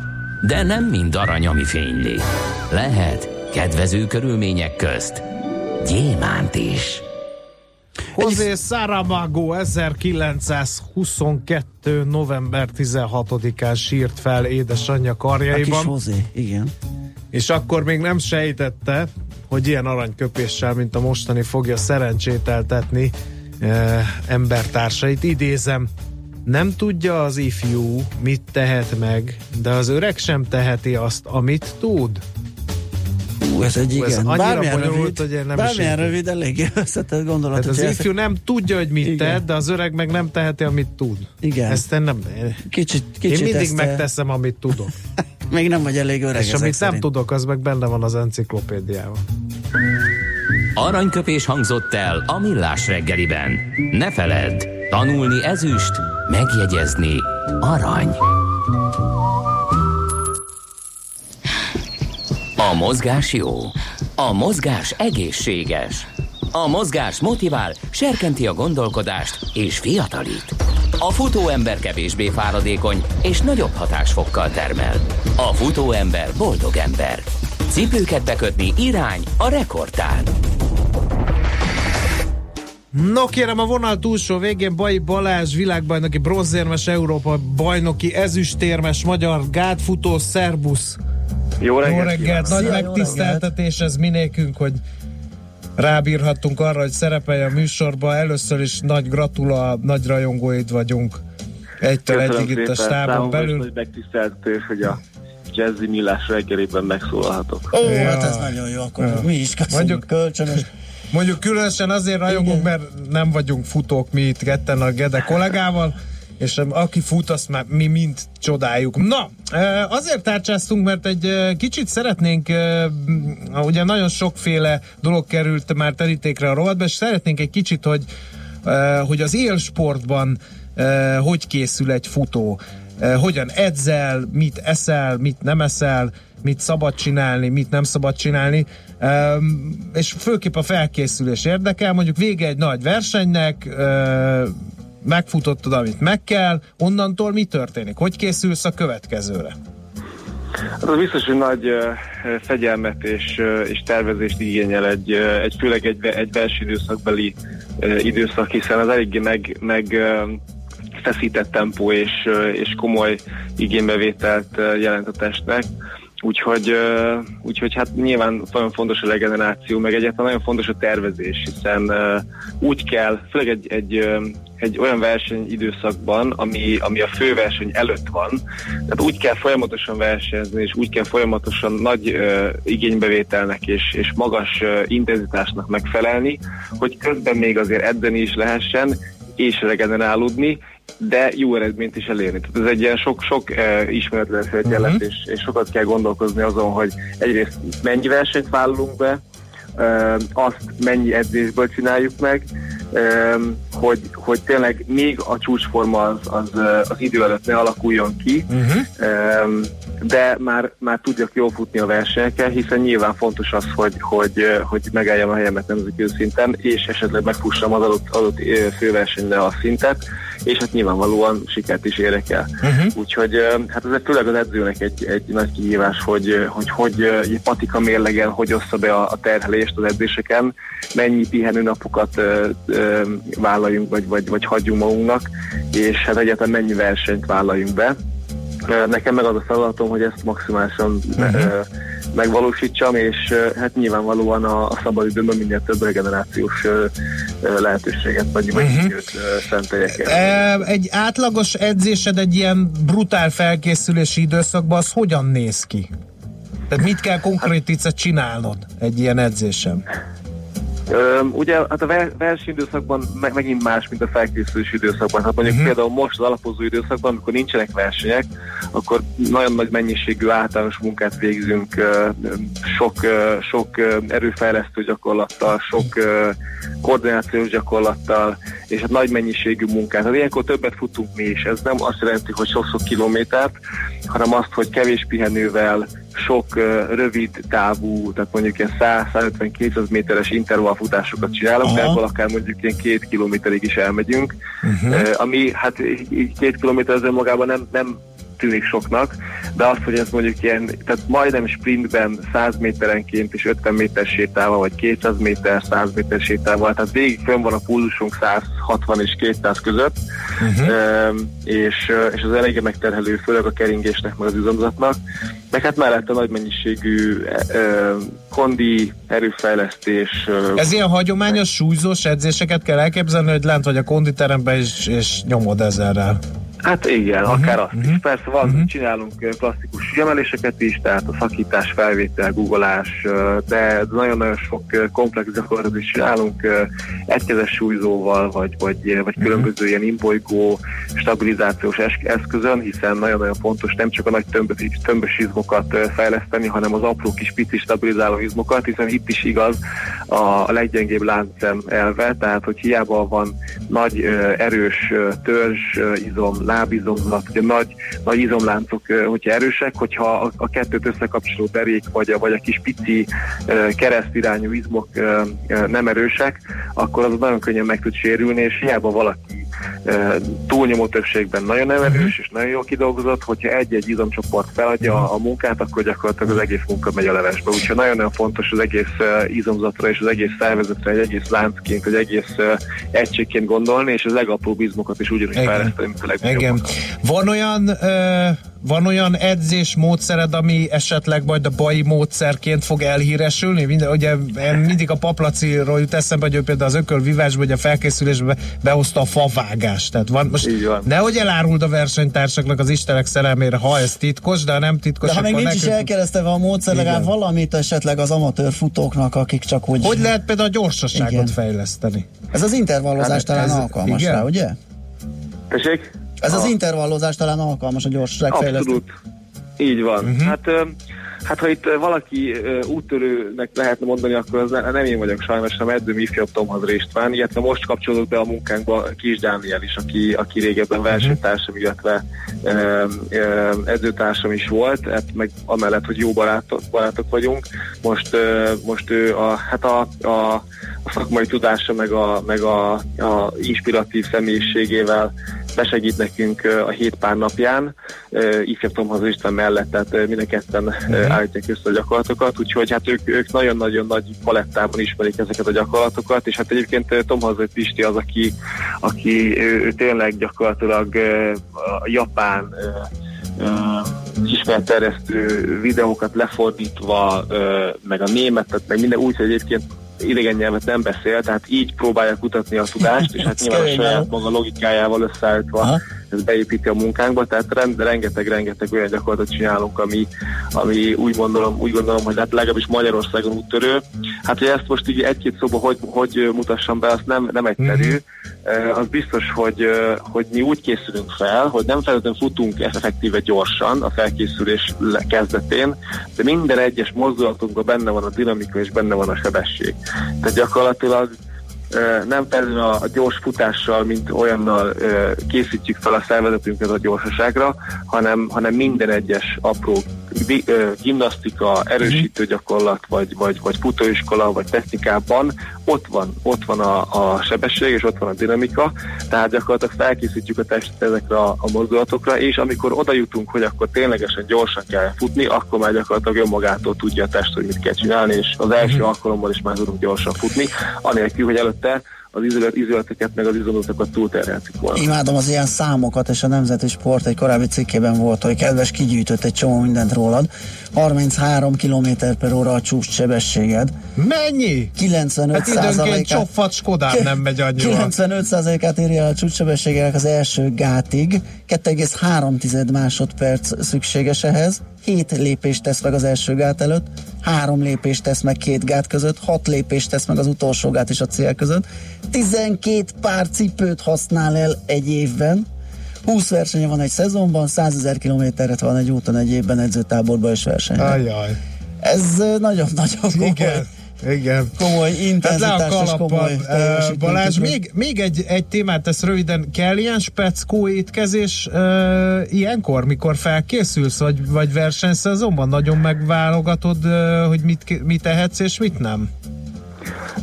De nem mind arany, ami fényli. Lehet kedvező körülmények közt gyémánt is. José Saramago 1922. november 16-án sírt fel édesanyja A kis karjaiban, Hozé, igen. és akkor még nem sejtette, hogy ilyen aranyköpéssel, mint a mostani fogja szerencsételtetni e, embertársait. Idézem, nem tudja az ifjú, mit tehet meg, de az öreg sem teheti azt, amit tud. Ú, ez egy Ú, ez igen. annyira bármilyen bonyolult, rövid, hogy én nem is bármilyen értem. rövid, elég összetett gondolat. Tehát az ifjú nem tudja, hogy mit Igen. tehet, de az öreg meg nem teheti, amit tud. Igen. Ezt én nem... ezt- Kicsit, Én kicsit mindig ezt, megteszem, amit tudok. Még nem vagy elég öreg És amit nem szerint. tudok, az meg benne van az enciklopédiában. Aranyköpés hangzott el a millás reggeliben. Ne feledd, tanulni ezüst, megjegyezni arany. A mozgás jó, a mozgás egészséges. A mozgás motivál, serkenti a gondolkodást és fiatalít. A futóember kevésbé fáradékony és nagyobb hatásfokkal termel. A futóember boldog ember. Cipőket bekötni irány a rekordtán. No kérem, a vonal túlsó végén Bai Balázs, világbajnoki bronzérmes, Európa bajnoki ezüstérmes, magyar gátfutó, szerbusz. Jó reggelt! Jó reggelt, nagy megtiszteltetés ez minékünk, hogy rábírhattunk arra, hogy szerepelj a műsorba. Először is nagy gratula, nagy rajongóid vagyunk. Egytől Köszönöm egyig itt a stábon belül. nagy megtiszteltetés, hogy a Jazzy Millás reggelében megszólalhatok. Ó, Ja. hát ez nagyon jó, akkor Ja. mi is köszönjük Mondjuk- kölcsönös. Mondjuk különösen azért rajongunk, mert nem vagyunk futók mi itt ketten a Gede kollégával, és aki fut, azt már mi mind csodáljuk. Na, azért tárcsáztunk, mert egy kicsit szeretnénk, ugye nagyon sokféle dolog került már terítékre a rovatba, és szeretnénk egy kicsit, hogy, hogy az élsportban hogy készül egy futó, hogyan edzel, mit eszel, mit nem eszel, mit szabad csinálni, mit nem szabad csinálni, és főképp a felkészülés érdekel, mondjuk vége egy nagy versenynek, megfutottad, amit meg kell, onnantól mi történik? Hogy készülsz a következőre? Hát az biztos, hogy nagy uh, fegyelmet és, és tervezést igényel egy, egy főleg egy, egy versenyidőszakbeli uh, időszak, hiszen az eléggé meg, meg feszített tempó és, és komoly igénybevételt jelent a testnek. Úgyhogy, úgyhogy hát nyilván nagyon fontos a regeneráció, meg egyáltalán nagyon fontos a tervezés, hiszen úgy kell, főleg egy, egy, egy olyan versenyidőszakban, ami, ami a főverseny előtt van, tehát úgy kell folyamatosan versenyezni, és úgy kell folyamatosan nagy uh, igénybevételnek és, és magas uh, intenzitásnak megfelelni, hogy közben még azért edzeni is lehessen, és regenerálódni, de jó eredményt is elérni. Tehát ez egy ilyen sok-sok uh, ismeretlen Mhm. és, és sokat kell gondolkozni azon, hogy egyrészt mennyi versenyt vállalunk be, azt mennyi edzésből csináljuk meg, hogy, hogy tényleg még a csúcsforma az, az, az idő előtt ne alakuljon ki, Uh-huh. de már, már tudjak jól futni a versenyeken, hiszen nyilván fontos az, hogy, hogy, hogy megálljam a helyemet nemzetközi szinten, és esetleg megfussam az adott, adott főversenyre a szintet, és hát nyilvánvalóan sikert is érek el. Uh-huh. Úgyhogy uh, hát ez főleg az edzőnek egy, egy nagy kihívás, hogy hogy, hogy egy patika mérlegen hogy ossza be a, a terhelést az edzéseken, mennyi pihenőnapokat uh, vállaljunk, vagy, vagy, vagy hagyjunk magunknak, és hát egyáltalán mennyi versenyt vállaljunk be. Nekem meg az a feladatom, hogy ezt maximálisan uh-huh. megvalósítsam, és hát nyilvánvalóan a, a szabadidőben minél több regenerációs lehetőséget vagy, Mhm. időt szenteljek el. Egy átlagos edzésed egy ilyen brutál felkészülési időszakban, az hogyan néz ki? Tehát mit kell konkrétítve csinálnod egy ilyen edzésen? Ugye hát a ver- versenyidőszakban meg, megint más, mint a felkészülési időszakban. Hát mondjuk uh-huh. például most az alapozó időszakban, amikor nincsenek versenyek, akkor nagyon nagy mennyiségű általános munkát végzünk, sok, sok erőfejlesztő gyakorlattal, sok koordinációs gyakorlattal, és hát nagy mennyiségű munkát. Hát ilyenkor többet futunk mi is. Ez nem azt jelenti, hogy sok-sok kilométert, hanem azt, hogy kevés pihenővel, sok rövid távú, tehát mondjuk ilyen 100-150-200 méteres intervallfutásokat csinálunk, de ebből akár mondjuk ilyen két kilométerig is elmegyünk, uh-huh. uh, ami hát így két kilométer az önmagában nem, nem tűnik soknak, de az, hogy ez mondjuk ilyen, tehát majdnem sprintben 100 méterenként és 50 méter sétával, vagy 200 méter, 100 méter sétával, tehát végig fönn van a pulzusunk 160 és 200 között, uh-huh. és, és az eléggé megterhelő, főleg a keringésnek, meg az üzemzatnak, meg hát mellette nagy mennyiségű kondi, erőfejlesztés. Ez ilyen hagyományos súlyzós edzéseket kell elképzelni, hogy lent vagy a konditeremben és, és nyomod ezerrel. Hát igen, uh-huh, akár azt uh-huh, is. Persze van, uh-huh. csinálunk klasszikus emeléseket is, tehát a szakítás, felvétel, googolás, de nagyon-nagyon sok komplex gyakorlatot is csinálunk egykezes súlyzóval, vagy, vagy, vagy különböző ilyen imbolygó stabilizációs eszközön, hiszen nagyon-nagyon fontos nem csak a nagy tömbös, tömbös izmokat fejleszteni, hanem az apró kis pici stabilizáló izmokat, hiszen itt is igaz a leggyengébb láncem elve, tehát hogy hiába van nagy erős törzs izom, lábizomzat, ugye nagy, nagy izomláncok, hogyha erősek, hogyha a, a kettőt összekapcsoló derék, vagy a, vagy a kis pici keresztirányú izmok nem erősek, akkor az nagyon könnyen meg tud sérülni, és hiába valaki túlnyomó többségben nagyon erős, uh-huh. és nagyon jól kidolgozott, hogyha egy-egy izomcsoport feladja uh-huh. a munkát, akkor gyakorlatilag az egész munka megy a levesbe. Úgyhogy nagyon-nagyon fontos az egész izomzatra és az egész szervezetre, egy egész láncként, egy egész egységként gondolni, és az legapróbb izmokat is ugyanúgy fejleszteni, mint a legjobban. Van olyan uh van olyan edzés módszered, ami esetleg majd a bai módszerként fog elhíresülni? Minden, ugye mindig a paplaciról jut eszembe, hogy ő például az ökölvívásban, vagy a felkészülésbe behozta a favágást. Tehát van, most van. nehogy eláruld a versenytársaknak az istenek szerelmére, ha ez titkos, de nem titkos. De ha még nincs nekünk... is elkeresztve a módszer, legalább valamit esetleg az amatőr futóknak, akik csak úgy... Hogy lehet például a gyorsaságot igen. fejleszteni? Ez az intervallozás hát, talán ez, alkalmas igen? rá, ugye? Tessék? Ez az intervallozás talán alkalmas a gyorsaságfejlesztő. Abszolút. Így van. Uh-huh. Hát, hát ha itt valaki úttörőnek lehetne mondani, akkor az nem én vagyok sajnos, hanem edzőm ifjabb Tomhoz István, illetve most kapcsolódott be a munkánkba Kis Dániel is, aki, aki régebben mhm. versenytársam, illetve edzőtársam is volt, hát meg amellett, hogy jó barátok, barátok vagyunk, most, most ő a, hát a, a, a szakmai tudása, meg a, meg a, a inspiratív személyiségével besegít nekünk a hét pár napján, ifjabb Tomhoz István mellett, tehát mind a ketten uh-huh. állítják össze a gyakorlatokat, úgyhogy hát ők, ők nagyon-nagyon nagy palettában ismerik ezeket a gyakorlatokat, és hát egyébként Tomhoz Pisti az, aki, aki ő, ő tényleg gyakorlatilag a japán ismerterjesztő videókat lefordítva, meg a németet, meg minden úgy, hogy egyébként idegen nyelvet nem beszél, tehát így próbálja kutatni a tudást, és hát nyilván a saját maga logikájával összeállítva Aha. Ez beépíti a munkánkba, tehát rengeteg-rengeteg olyan gyakorlatot csinálunk, ami, ami úgy gondolom, úgy gondolom, hogy hát legalábbis Magyarországon úttörő. Hát, hogy ezt most így egy-két szóba hogy, hogy mutassam be, azt nem, nem egyszerű. Mm-hmm. Az biztos, hogy, hogy mi úgy készülünk fel, hogy nem feltétlenül futunk effektíve gyorsan a felkészülés kezdetén, de minden egyes mozdulatunkban benne van a dinamika és benne van a sebesség. Tehát gyakorlatilag nem felül a, gyors futással, mint olyannal készítjük fel a szervezetünket a gyorsaságra, hanem, hanem minden egyes apró gimnasztika, erősítő gyakorlat, vagy, vagy, vagy futóiskola, vagy technikában ott van, ott van a, a sebesség, és ott van a dinamika, tehát gyakorlatilag felkészítjük a testet ezekre a, a mozdulatokra, és amikor oda jutunk, hogy akkor ténylegesen gyorsan kell futni, akkor már gyakorlatilag önmagától tudja a test, hogy mit kell csinálni, és az első mhm. alkalommal is már tudunk gyorsan futni, anélkül, hogy előtte az izület, izületeket, meg az izolatokat túlterheltük volna. Imádom az ilyen számokat, és a Nemzeti Sport egy korábbi cikkében volt, hogy kedves kigyűjtött egy csomó mindent rólad. 33 km per óra a csúcs sebességed. Mennyi? 95 hát időnként csopfat Skodán nem megy annyira. 95 át írja a csúcssebességének az első gátig. 2,3 másodperc szükséges ehhez. 7 lépést tesz meg az első gát előtt, 3 lépést tesz meg két gát között, 6 lépést tesz meg az utolsó gát és a cél között, 12 pár cipőt használ el egy évben, 20 versenye van egy szezonban, 100 ezer kilométeret van egy úton egy évben edzőtáborban és versenyben. Ajaj. Ez nagyon-nagyon komoly Igen. Komoly intenzitás hát le a komoly. Balázs, még, még egy, egy témát tesz röviden. Kell ilyen speckó étkezés uh, ilyenkor, mikor felkészülsz, vagy, vagy versenyszezonban? Nagyon megválogatod, uh, hogy mit, mit tehetsz és mit nem?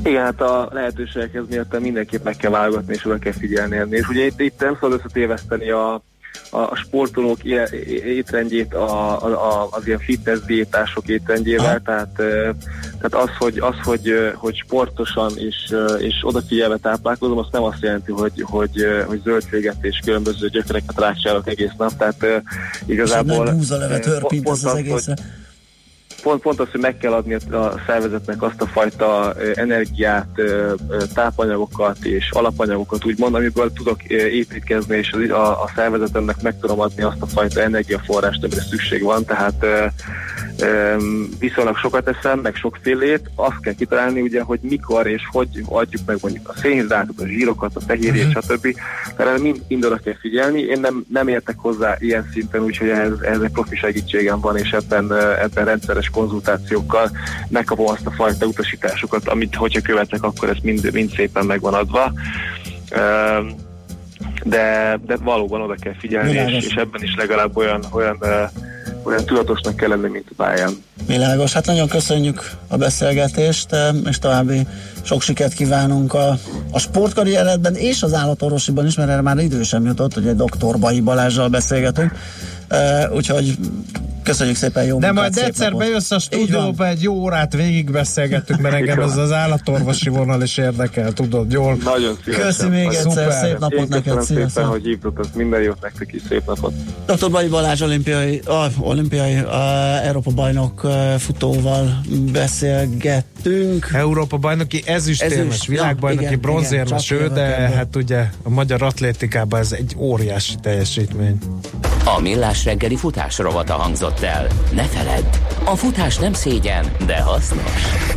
Igen, hát a lehetőségekhez miatt mindenképp meg kell válogatni, és oda kell figyelni. És ugye itt, itt nem szabad összetéveszteni a, a sportolók étrendjét a, a, az ilyen fitness diétások étrendjével, tehát, tehát az, hogy, az hogy, hogy sportosan és, és odafigyelve táplálkozom, azt nem azt jelenti, hogy, hogy, hogy zöldséget és különböző gyökereket rácsálok egész nap, tehát igazából... És búzalevet hörpint az, az egészre. Hogy, pont, pont az, hogy meg kell adni a szervezetnek azt a fajta energiát, tápanyagokat és alapanyagokat, úgymond, amiből tudok építkezni, és a, a szervezetemnek meg tudom adni azt a fajta energiaforrást, amire szükség van, tehát viszonylag sokat eszem, meg sokfélét, azt kell kitalálni ugye, hogy mikor és hogy adjuk meg mondjuk a szénhidrátot, a zsírokat, a fehérjét, uh-huh. stb. Tehát mind, mind oda kell figyelni. Én nem, nem értek hozzá ilyen szinten, úgyhogy ehhez, ehhez egy profi segítségem van, és ebben, ebben rendszeres konzultációkkal megkapom azt a fajta utasításokat, amit hogyha követek, akkor ez mind, mind szépen megvan adva. De, de valóban oda kell figyelni, és, és ebben is legalább olyan, olyan olyan tudatosnak kell lenni, mint a pályán. Világos, hát nagyon köszönjük a beszélgetést, és további sok sikert kívánunk a, a sportkarrieredben és az állatorvosiban is, mert erre már idő sem jutott, hogy egy doktor Balázsral beszélgetünk. Úgyhogy Köszönjük szépen, jó De majd egyszer bejössz a stúdióba, egy jó órát végigbeszélgettük, mert engem az az állatorvosi vonal is érdekel, tudod, jól. Nagyon szívesen. Köszi még egyszer, Szuper. szép napot Én neked, szépen, hogy hívtatok, minden jót nektek is, szép napot. Dr. Bali Balázs olimpiai, uh, olimpiai uh, Európa bajnok futóval beszélgettünk. Európa bajnoki ezüstérmes, Ezüst, világbajnoki ja, bronzérmes ő, de hát ugye a magyar atlétikában ez egy óriási teljesítmény. A millás reggeli futás rovata hangzott el. Ne feledd, a futás nem szégyen, de hasznos.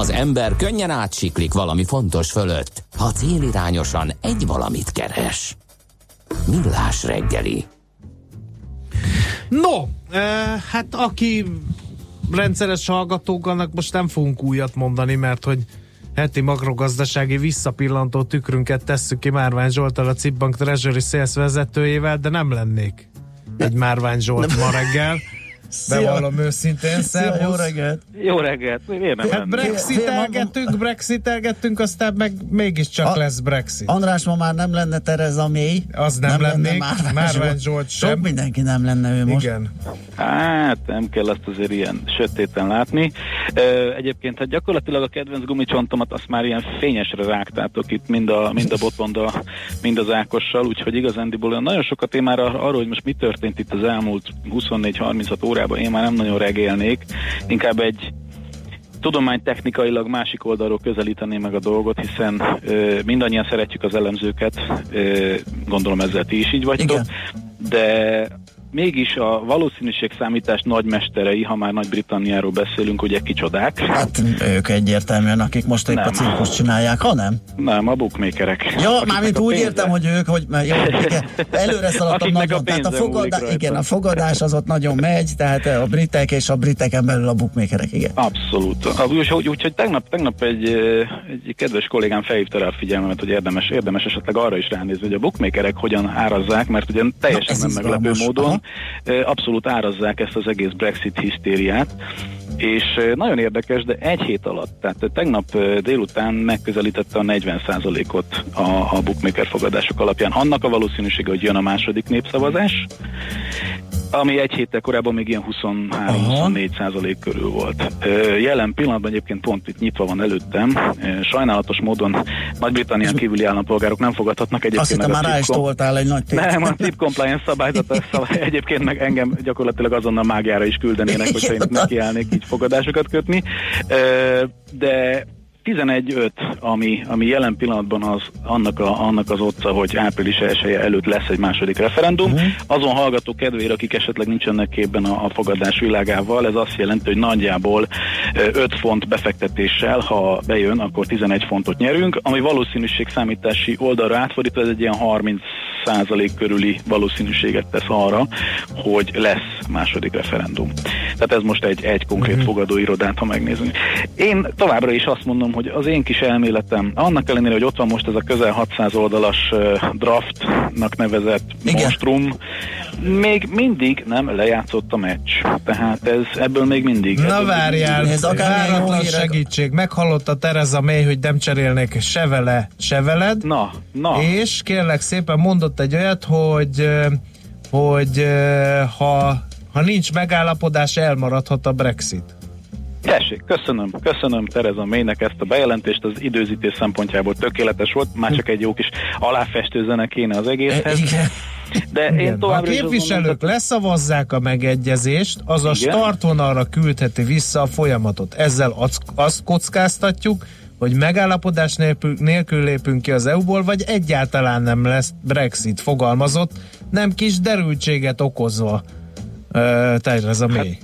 Az ember könnyen átsiklik valami fontos fölött, ha célirányosan egy valamit keres. Millás reggeli. No, eh, hát aki rendszeres hallgatók, annak most nem fogunk újat mondani, mert hogy heti makrogazdasági visszapillantó tükrünket tesszük ki Márvány Zsoltal, a Cibbank Treasury Sales vezetőjével, de nem lennék egy Márvány Zsolt ma reggel. Bevallom őszintén, Szia, jó reggelt! Jó reggelt! Miért nem Hát brexitelgettünk, brexitelgettünk, aztán meg mégiscsak A- lesz Brexit. András, ma már nem lenne Tereza May. Az nem lennék, Márvány Zsolt sem. Sok mindenki nem lenne ő most. Igen. Hát nem kell azt azért ilyen sötéten látni. Egyébként hát gyakorlatilag a kedvenc gumicsontomat azt már ilyen fényesre rágtátok itt mind a, mind a Botmonda, mind az Ákossal, úgyhogy igazándiból nagyon sokat én már ar- arról, hogy most mi történt itt az elmúlt 24-36 órában, én már nem nagyon regélnék. Inkább egy tudománytechnikailag másik oldalról közelíteni meg a dolgot, hiszen ö, mindannyian szeretjük az elemzőket, ö, gondolom ezzel ti is így vagytok, Igen. de mégis a valószínűség számítás nagymesterei, ha már Nagy-Britanniáról beszélünk, ugye kicsodák? Hát ők egyértelműen, akik most épp a Nem. cirkuszt csinálják, ha nem? Nem, a bookmakerek. Ja, mármint a úgy pénze- értem, hogy ők, hogy jó, igen, előre szaladtam nagyon, a tehát a, fogadá, igen, a fogadás az ott nagyon megy, tehát a britek és a briteken belül a bookmakerek, igen. Abszolút. Úgyhogy úgy, úgy, tegnap, tegnap egy, egy kedves kollégám felhívta rá a figyelmemet, hogy érdemes, érdemes esetleg arra is ránézni, hogy a bookmakerek hogyan árazzák, mert ugye teljesen ez nem meglepő módon Aha. Ö, abszolút árazzák ezt az egész Brexit hisztériát. És nagyon érdekes, de egy hét alatt, tehát tegnap délután megközelítette a 40%-ot a, a bookmaker fogadások alapján. Annak a valószínűsége, hogy jön a második népszavazás, ami egy héttel korábban még ilyen 23-24 százalék körül volt. Jelen pillanatban egyébként pont itt nyitva van előttem. Sajnálatos módon Nagy-Britannián kívüli állampolgárok nem fogadhatnak egyébként Azt hittem már rá is toltál egy nagy tét. nem, a tip compliance szabályzat szabály, egyébként meg engem gyakorlatilag azonnal mágiára is küldenének, hogyha én nekiállnék így fogadásokat kötni. De 11.5, ami, ami jelen pillanatban az, annak, a, annak az otca, hogy április 1 előtt lesz egy második referendum. Uh-huh. Azon hallgató kedvére, akik esetleg nincsenek képben a, a fogadás világával, ez azt jelenti, hogy nagyjából ö, 5 font befektetéssel, ha bejön, akkor 11 fontot nyerünk, ami valószínűség számítási oldalra átfordítva, ez egy ilyen 30 százalék körüli valószínűséget tesz arra, hogy lesz második referendum. Tehát ez most egy, egy konkrét uh-huh. fogadóirodát, ha megnézünk. Én továbbra is azt mondom, hogy az én kis elméletem, annak ellenére, hogy ott van most ez a közel 600 oldalas draftnak nevezett Igen. monstrum, még mindig nem lejátszott a meccs. Tehát ez ebből még mindig. Na várjál, Ez akár segítség. Meghallotta Tereza May, hogy nem cserélnek se vele, se veled. Na, na. És kérlek szépen mondott egy olyat, hogy, hogy ha, ha nincs megállapodás, elmaradhat a Brexit. Tessék, köszönöm, köszönöm Tereza Mének ezt a bejelentést, az időzítés szempontjából tökéletes volt, már csak egy jó kis aláfestő zene kéne az E, egészhez, Igen. de én Igen. A továbbra azt képviselők mondom, leszavazzák a megegyezést, az a startvonalra küldheti vissza a folyamatot. Ezzel azt kockáztatjuk, hogy megállapodás nélkül, nélkül lépünk ki az EU-ból, vagy egyáltalán nem lesz Brexit fogalmazott, nem kis derültséget okozva. Tereza May.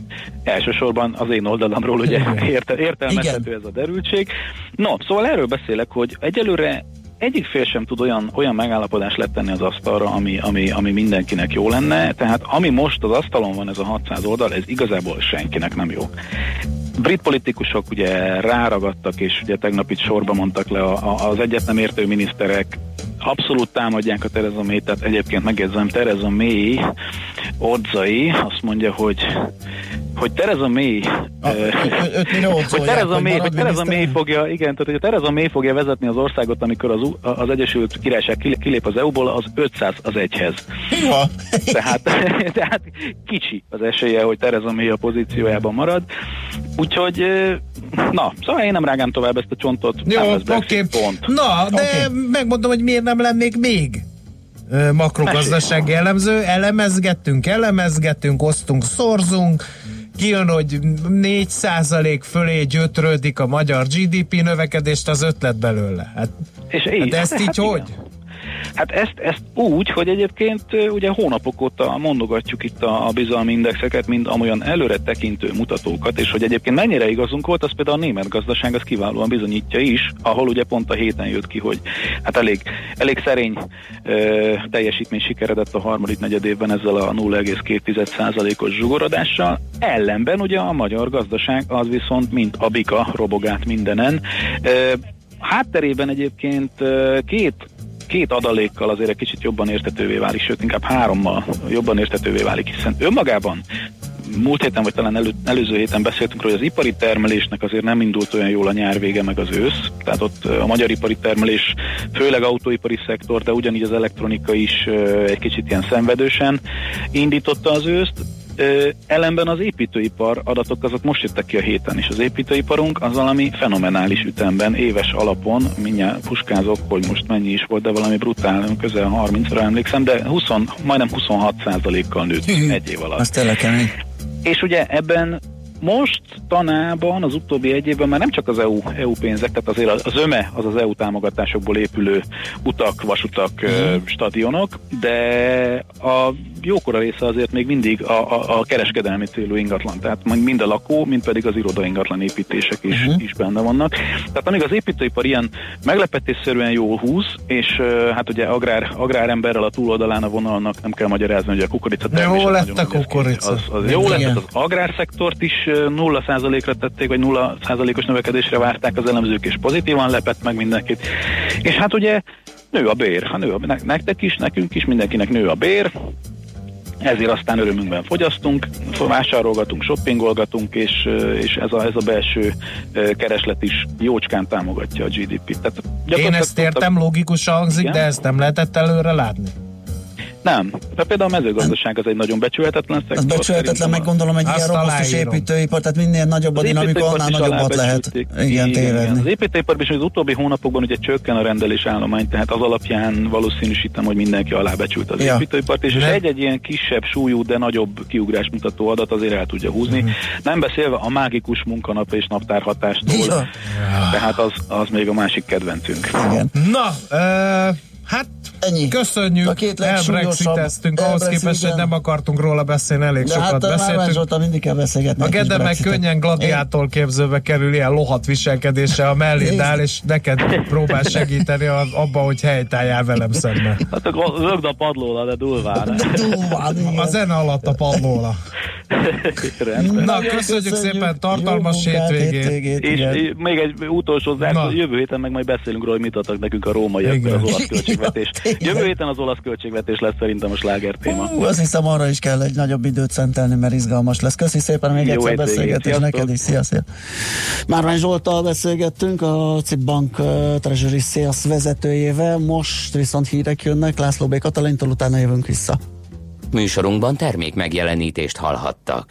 elsősorban az én oldalamról ugye érte, értelmezhető ez a derültség. No, szóval erről beszélek, hogy egyelőre egyik fél sem tud olyan, olyan megállapodást letenni az asztalra, ami, ami, ami mindenkinek jó lenne. Tehát ami most az asztalon van, ez a 600 oldal, ez igazából senkinek nem jó. Brit politikusok ugye ráragadtak, és ugye tegnap itt sorba mondtak le a, a, az egyet nem értő miniszterek, abszolút támadják a Theresa May, tehát egyébként megjegyzem, Theresa May odzai azt mondja, hogy hogy Theresa May A- ö, hogy hogy May, hogy Theresa May fogja, igen, tehát hogy a Theresa May fogja vezetni az országot, amikor az, az Egyesült Királyság kilép- az EU-ból, az 500 az egyhez. Ja. Tehát, tehát kicsi az esélye, hogy Theresa May a pozíciójában marad. Úgyhogy, na, szóval én nem rágám tovább ezt a csontot. Jó, oké. Pont. Na, de Oké. megmondom, hogy miért nem lennék még makrogazdasági elemző. Elemezgettünk, elemezgettünk, osztunk, szorzunk. Kijön, hogy 4% fölé gyötrődik a magyar GDP növekedést, az ötlet belőle. Hát, És így, hát ezt így igen. hogy? Hát ezt, ezt úgy, hogy egyébként ugye hónapok óta mondogatjuk itt a, a bizalmi indexeket, mint amolyan előre tekintő mutatókat, és hogy egyébként mennyire igazunk volt, az például a német gazdaság az kiválóan bizonyítja is, ahol ugye pont a héten jött ki, hogy hát elég, elég szerény ö, teljesítmény sikeredett a harmadik negyed évben ezzel a 0,2%-os zsugorodással. Ellenben ugye a magyar gazdaság az viszont mint a bika robogát mindenen. Ö, hátterében egyébként két két adalékkal azért egy kicsit jobban értetővé válik, sőt inkább hárommal jobban értetővé válik, hiszen önmagában múlt héten, vagy talán elő, előző héten beszéltünk róla, hogy az ipari termelésnek azért nem indult olyan jól a nyár vége, meg az ősz. Tehát ott a magyar ipari termelés, főleg autóipari szektor, de ugyanígy az elektronika is egy kicsit ilyen szenvedősen indította az őszt. Ö, ellenben az építőipar adatok azok most jöttek ki a héten, és az építőiparunk az valami fenomenális ütemben, éves alapon, mindjárt puskázok, hogy most mennyi is volt, de valami brutál, közel 30-ra emlékszem, de 20, majdnem 26 kal nőtt egy év alatt. Az tényleg kemény. És ugye ebben most tanában az utóbbi egy évben már nem csak az EU, EU pénzek, tehát azért az öme az az EU támogatásokból épülő utak, vasutak, mm. stadionok, de a jókora része azért még mindig a, a, a kereskedelmi célú ingatlan, tehát mind a lakó, mind pedig az iroda ingatlan építések is, uh-huh. is benne vannak. Tehát amíg az építőipar ilyen meglepetésszerűen jól húz, és hát ugye agrár, agráremberrel a túloldalán a vonalnak nem kell magyarázni, hogy a kukorica termés. Jó lett a kukorica. Az, az jó lett, az agrárszektort is 0%-ra tették, vagy 0%-os növekedésre várták az elemzők, és pozitívan lepett meg mindenkit. És hát ugye nő a bér. Ha nő a, nektek is, nekünk is, mindenkinek nő a bér, ezért aztán örömünkben fogyasztunk, vásárolgatunk, shoppingolgatunk, és, és ez, a, ez a belső kereslet is jócskán támogatja a GDP-t. Tehát Én ezt értem, logikus hangzik, igen? de ezt nem lehetett előre látni. Nem. De például a mezőgazdaság az egy nagyon becsülhetetlen szektor. Az becsülhetetlen, meg gondolom egy ilyen robosztus építőipar, tehát minél nagyobb a dinamika, annál nagyobbat lehet. Igen, igen, Az építőipar is az utóbbi hónapokban ugye csökken a rendelés állomány, tehát az alapján valószínűsítem, hogy mindenki alábecsült az ja. építőipart, és, és egy-egy ilyen kisebb súlyú, de nagyobb kiugrás mutató adat azért el tudja húzni. Mm. Nem beszélve a mágikus munkanap és naptárhatástól, ja. tehát az, az még a másik kedvencünk. Igen. Na, uh, hát Ennyi. Köszönjük, a két elbrexiteztünk, ahhoz képest, hogy nem akartunk róla beszélni, elég De sokat hát, beszéltünk. Zsolta, mindig kell beszélgetni. A Gede meg könnyen gladiátor képzőbe kerül, ilyen lohat viselkedése a mellé áll, és neked próbál segíteni abban, hogy helytálljál velem szemben. Hát rögd a padlóra, de durván. A zene alatt a padlóra. Na, köszönjük szépen, tartalmas hétvégét. És még egy utolsó zárszó, jövő héten meg majd beszélünk róla, hogy mit adtak nekünk a rómaiak, az olasz költségvetés. Jövő héten az olasz költségvetés lesz szerintem a sláger téma. Ú, azt hiszem arra is kell egy nagyobb időt szentelni, mert izgalmas lesz. Köszi szépen még Jó egyszer beszélgetés neked is. Szia, szia. Márvány Zsoltal beszélgettünk, a CIP Bank uh, Treasury Sales vezetőjével. Most viszont hírek jönnek, László B. Katalintól, utána jövünk vissza. Műsorunkban termék megjelenítést hallhattak.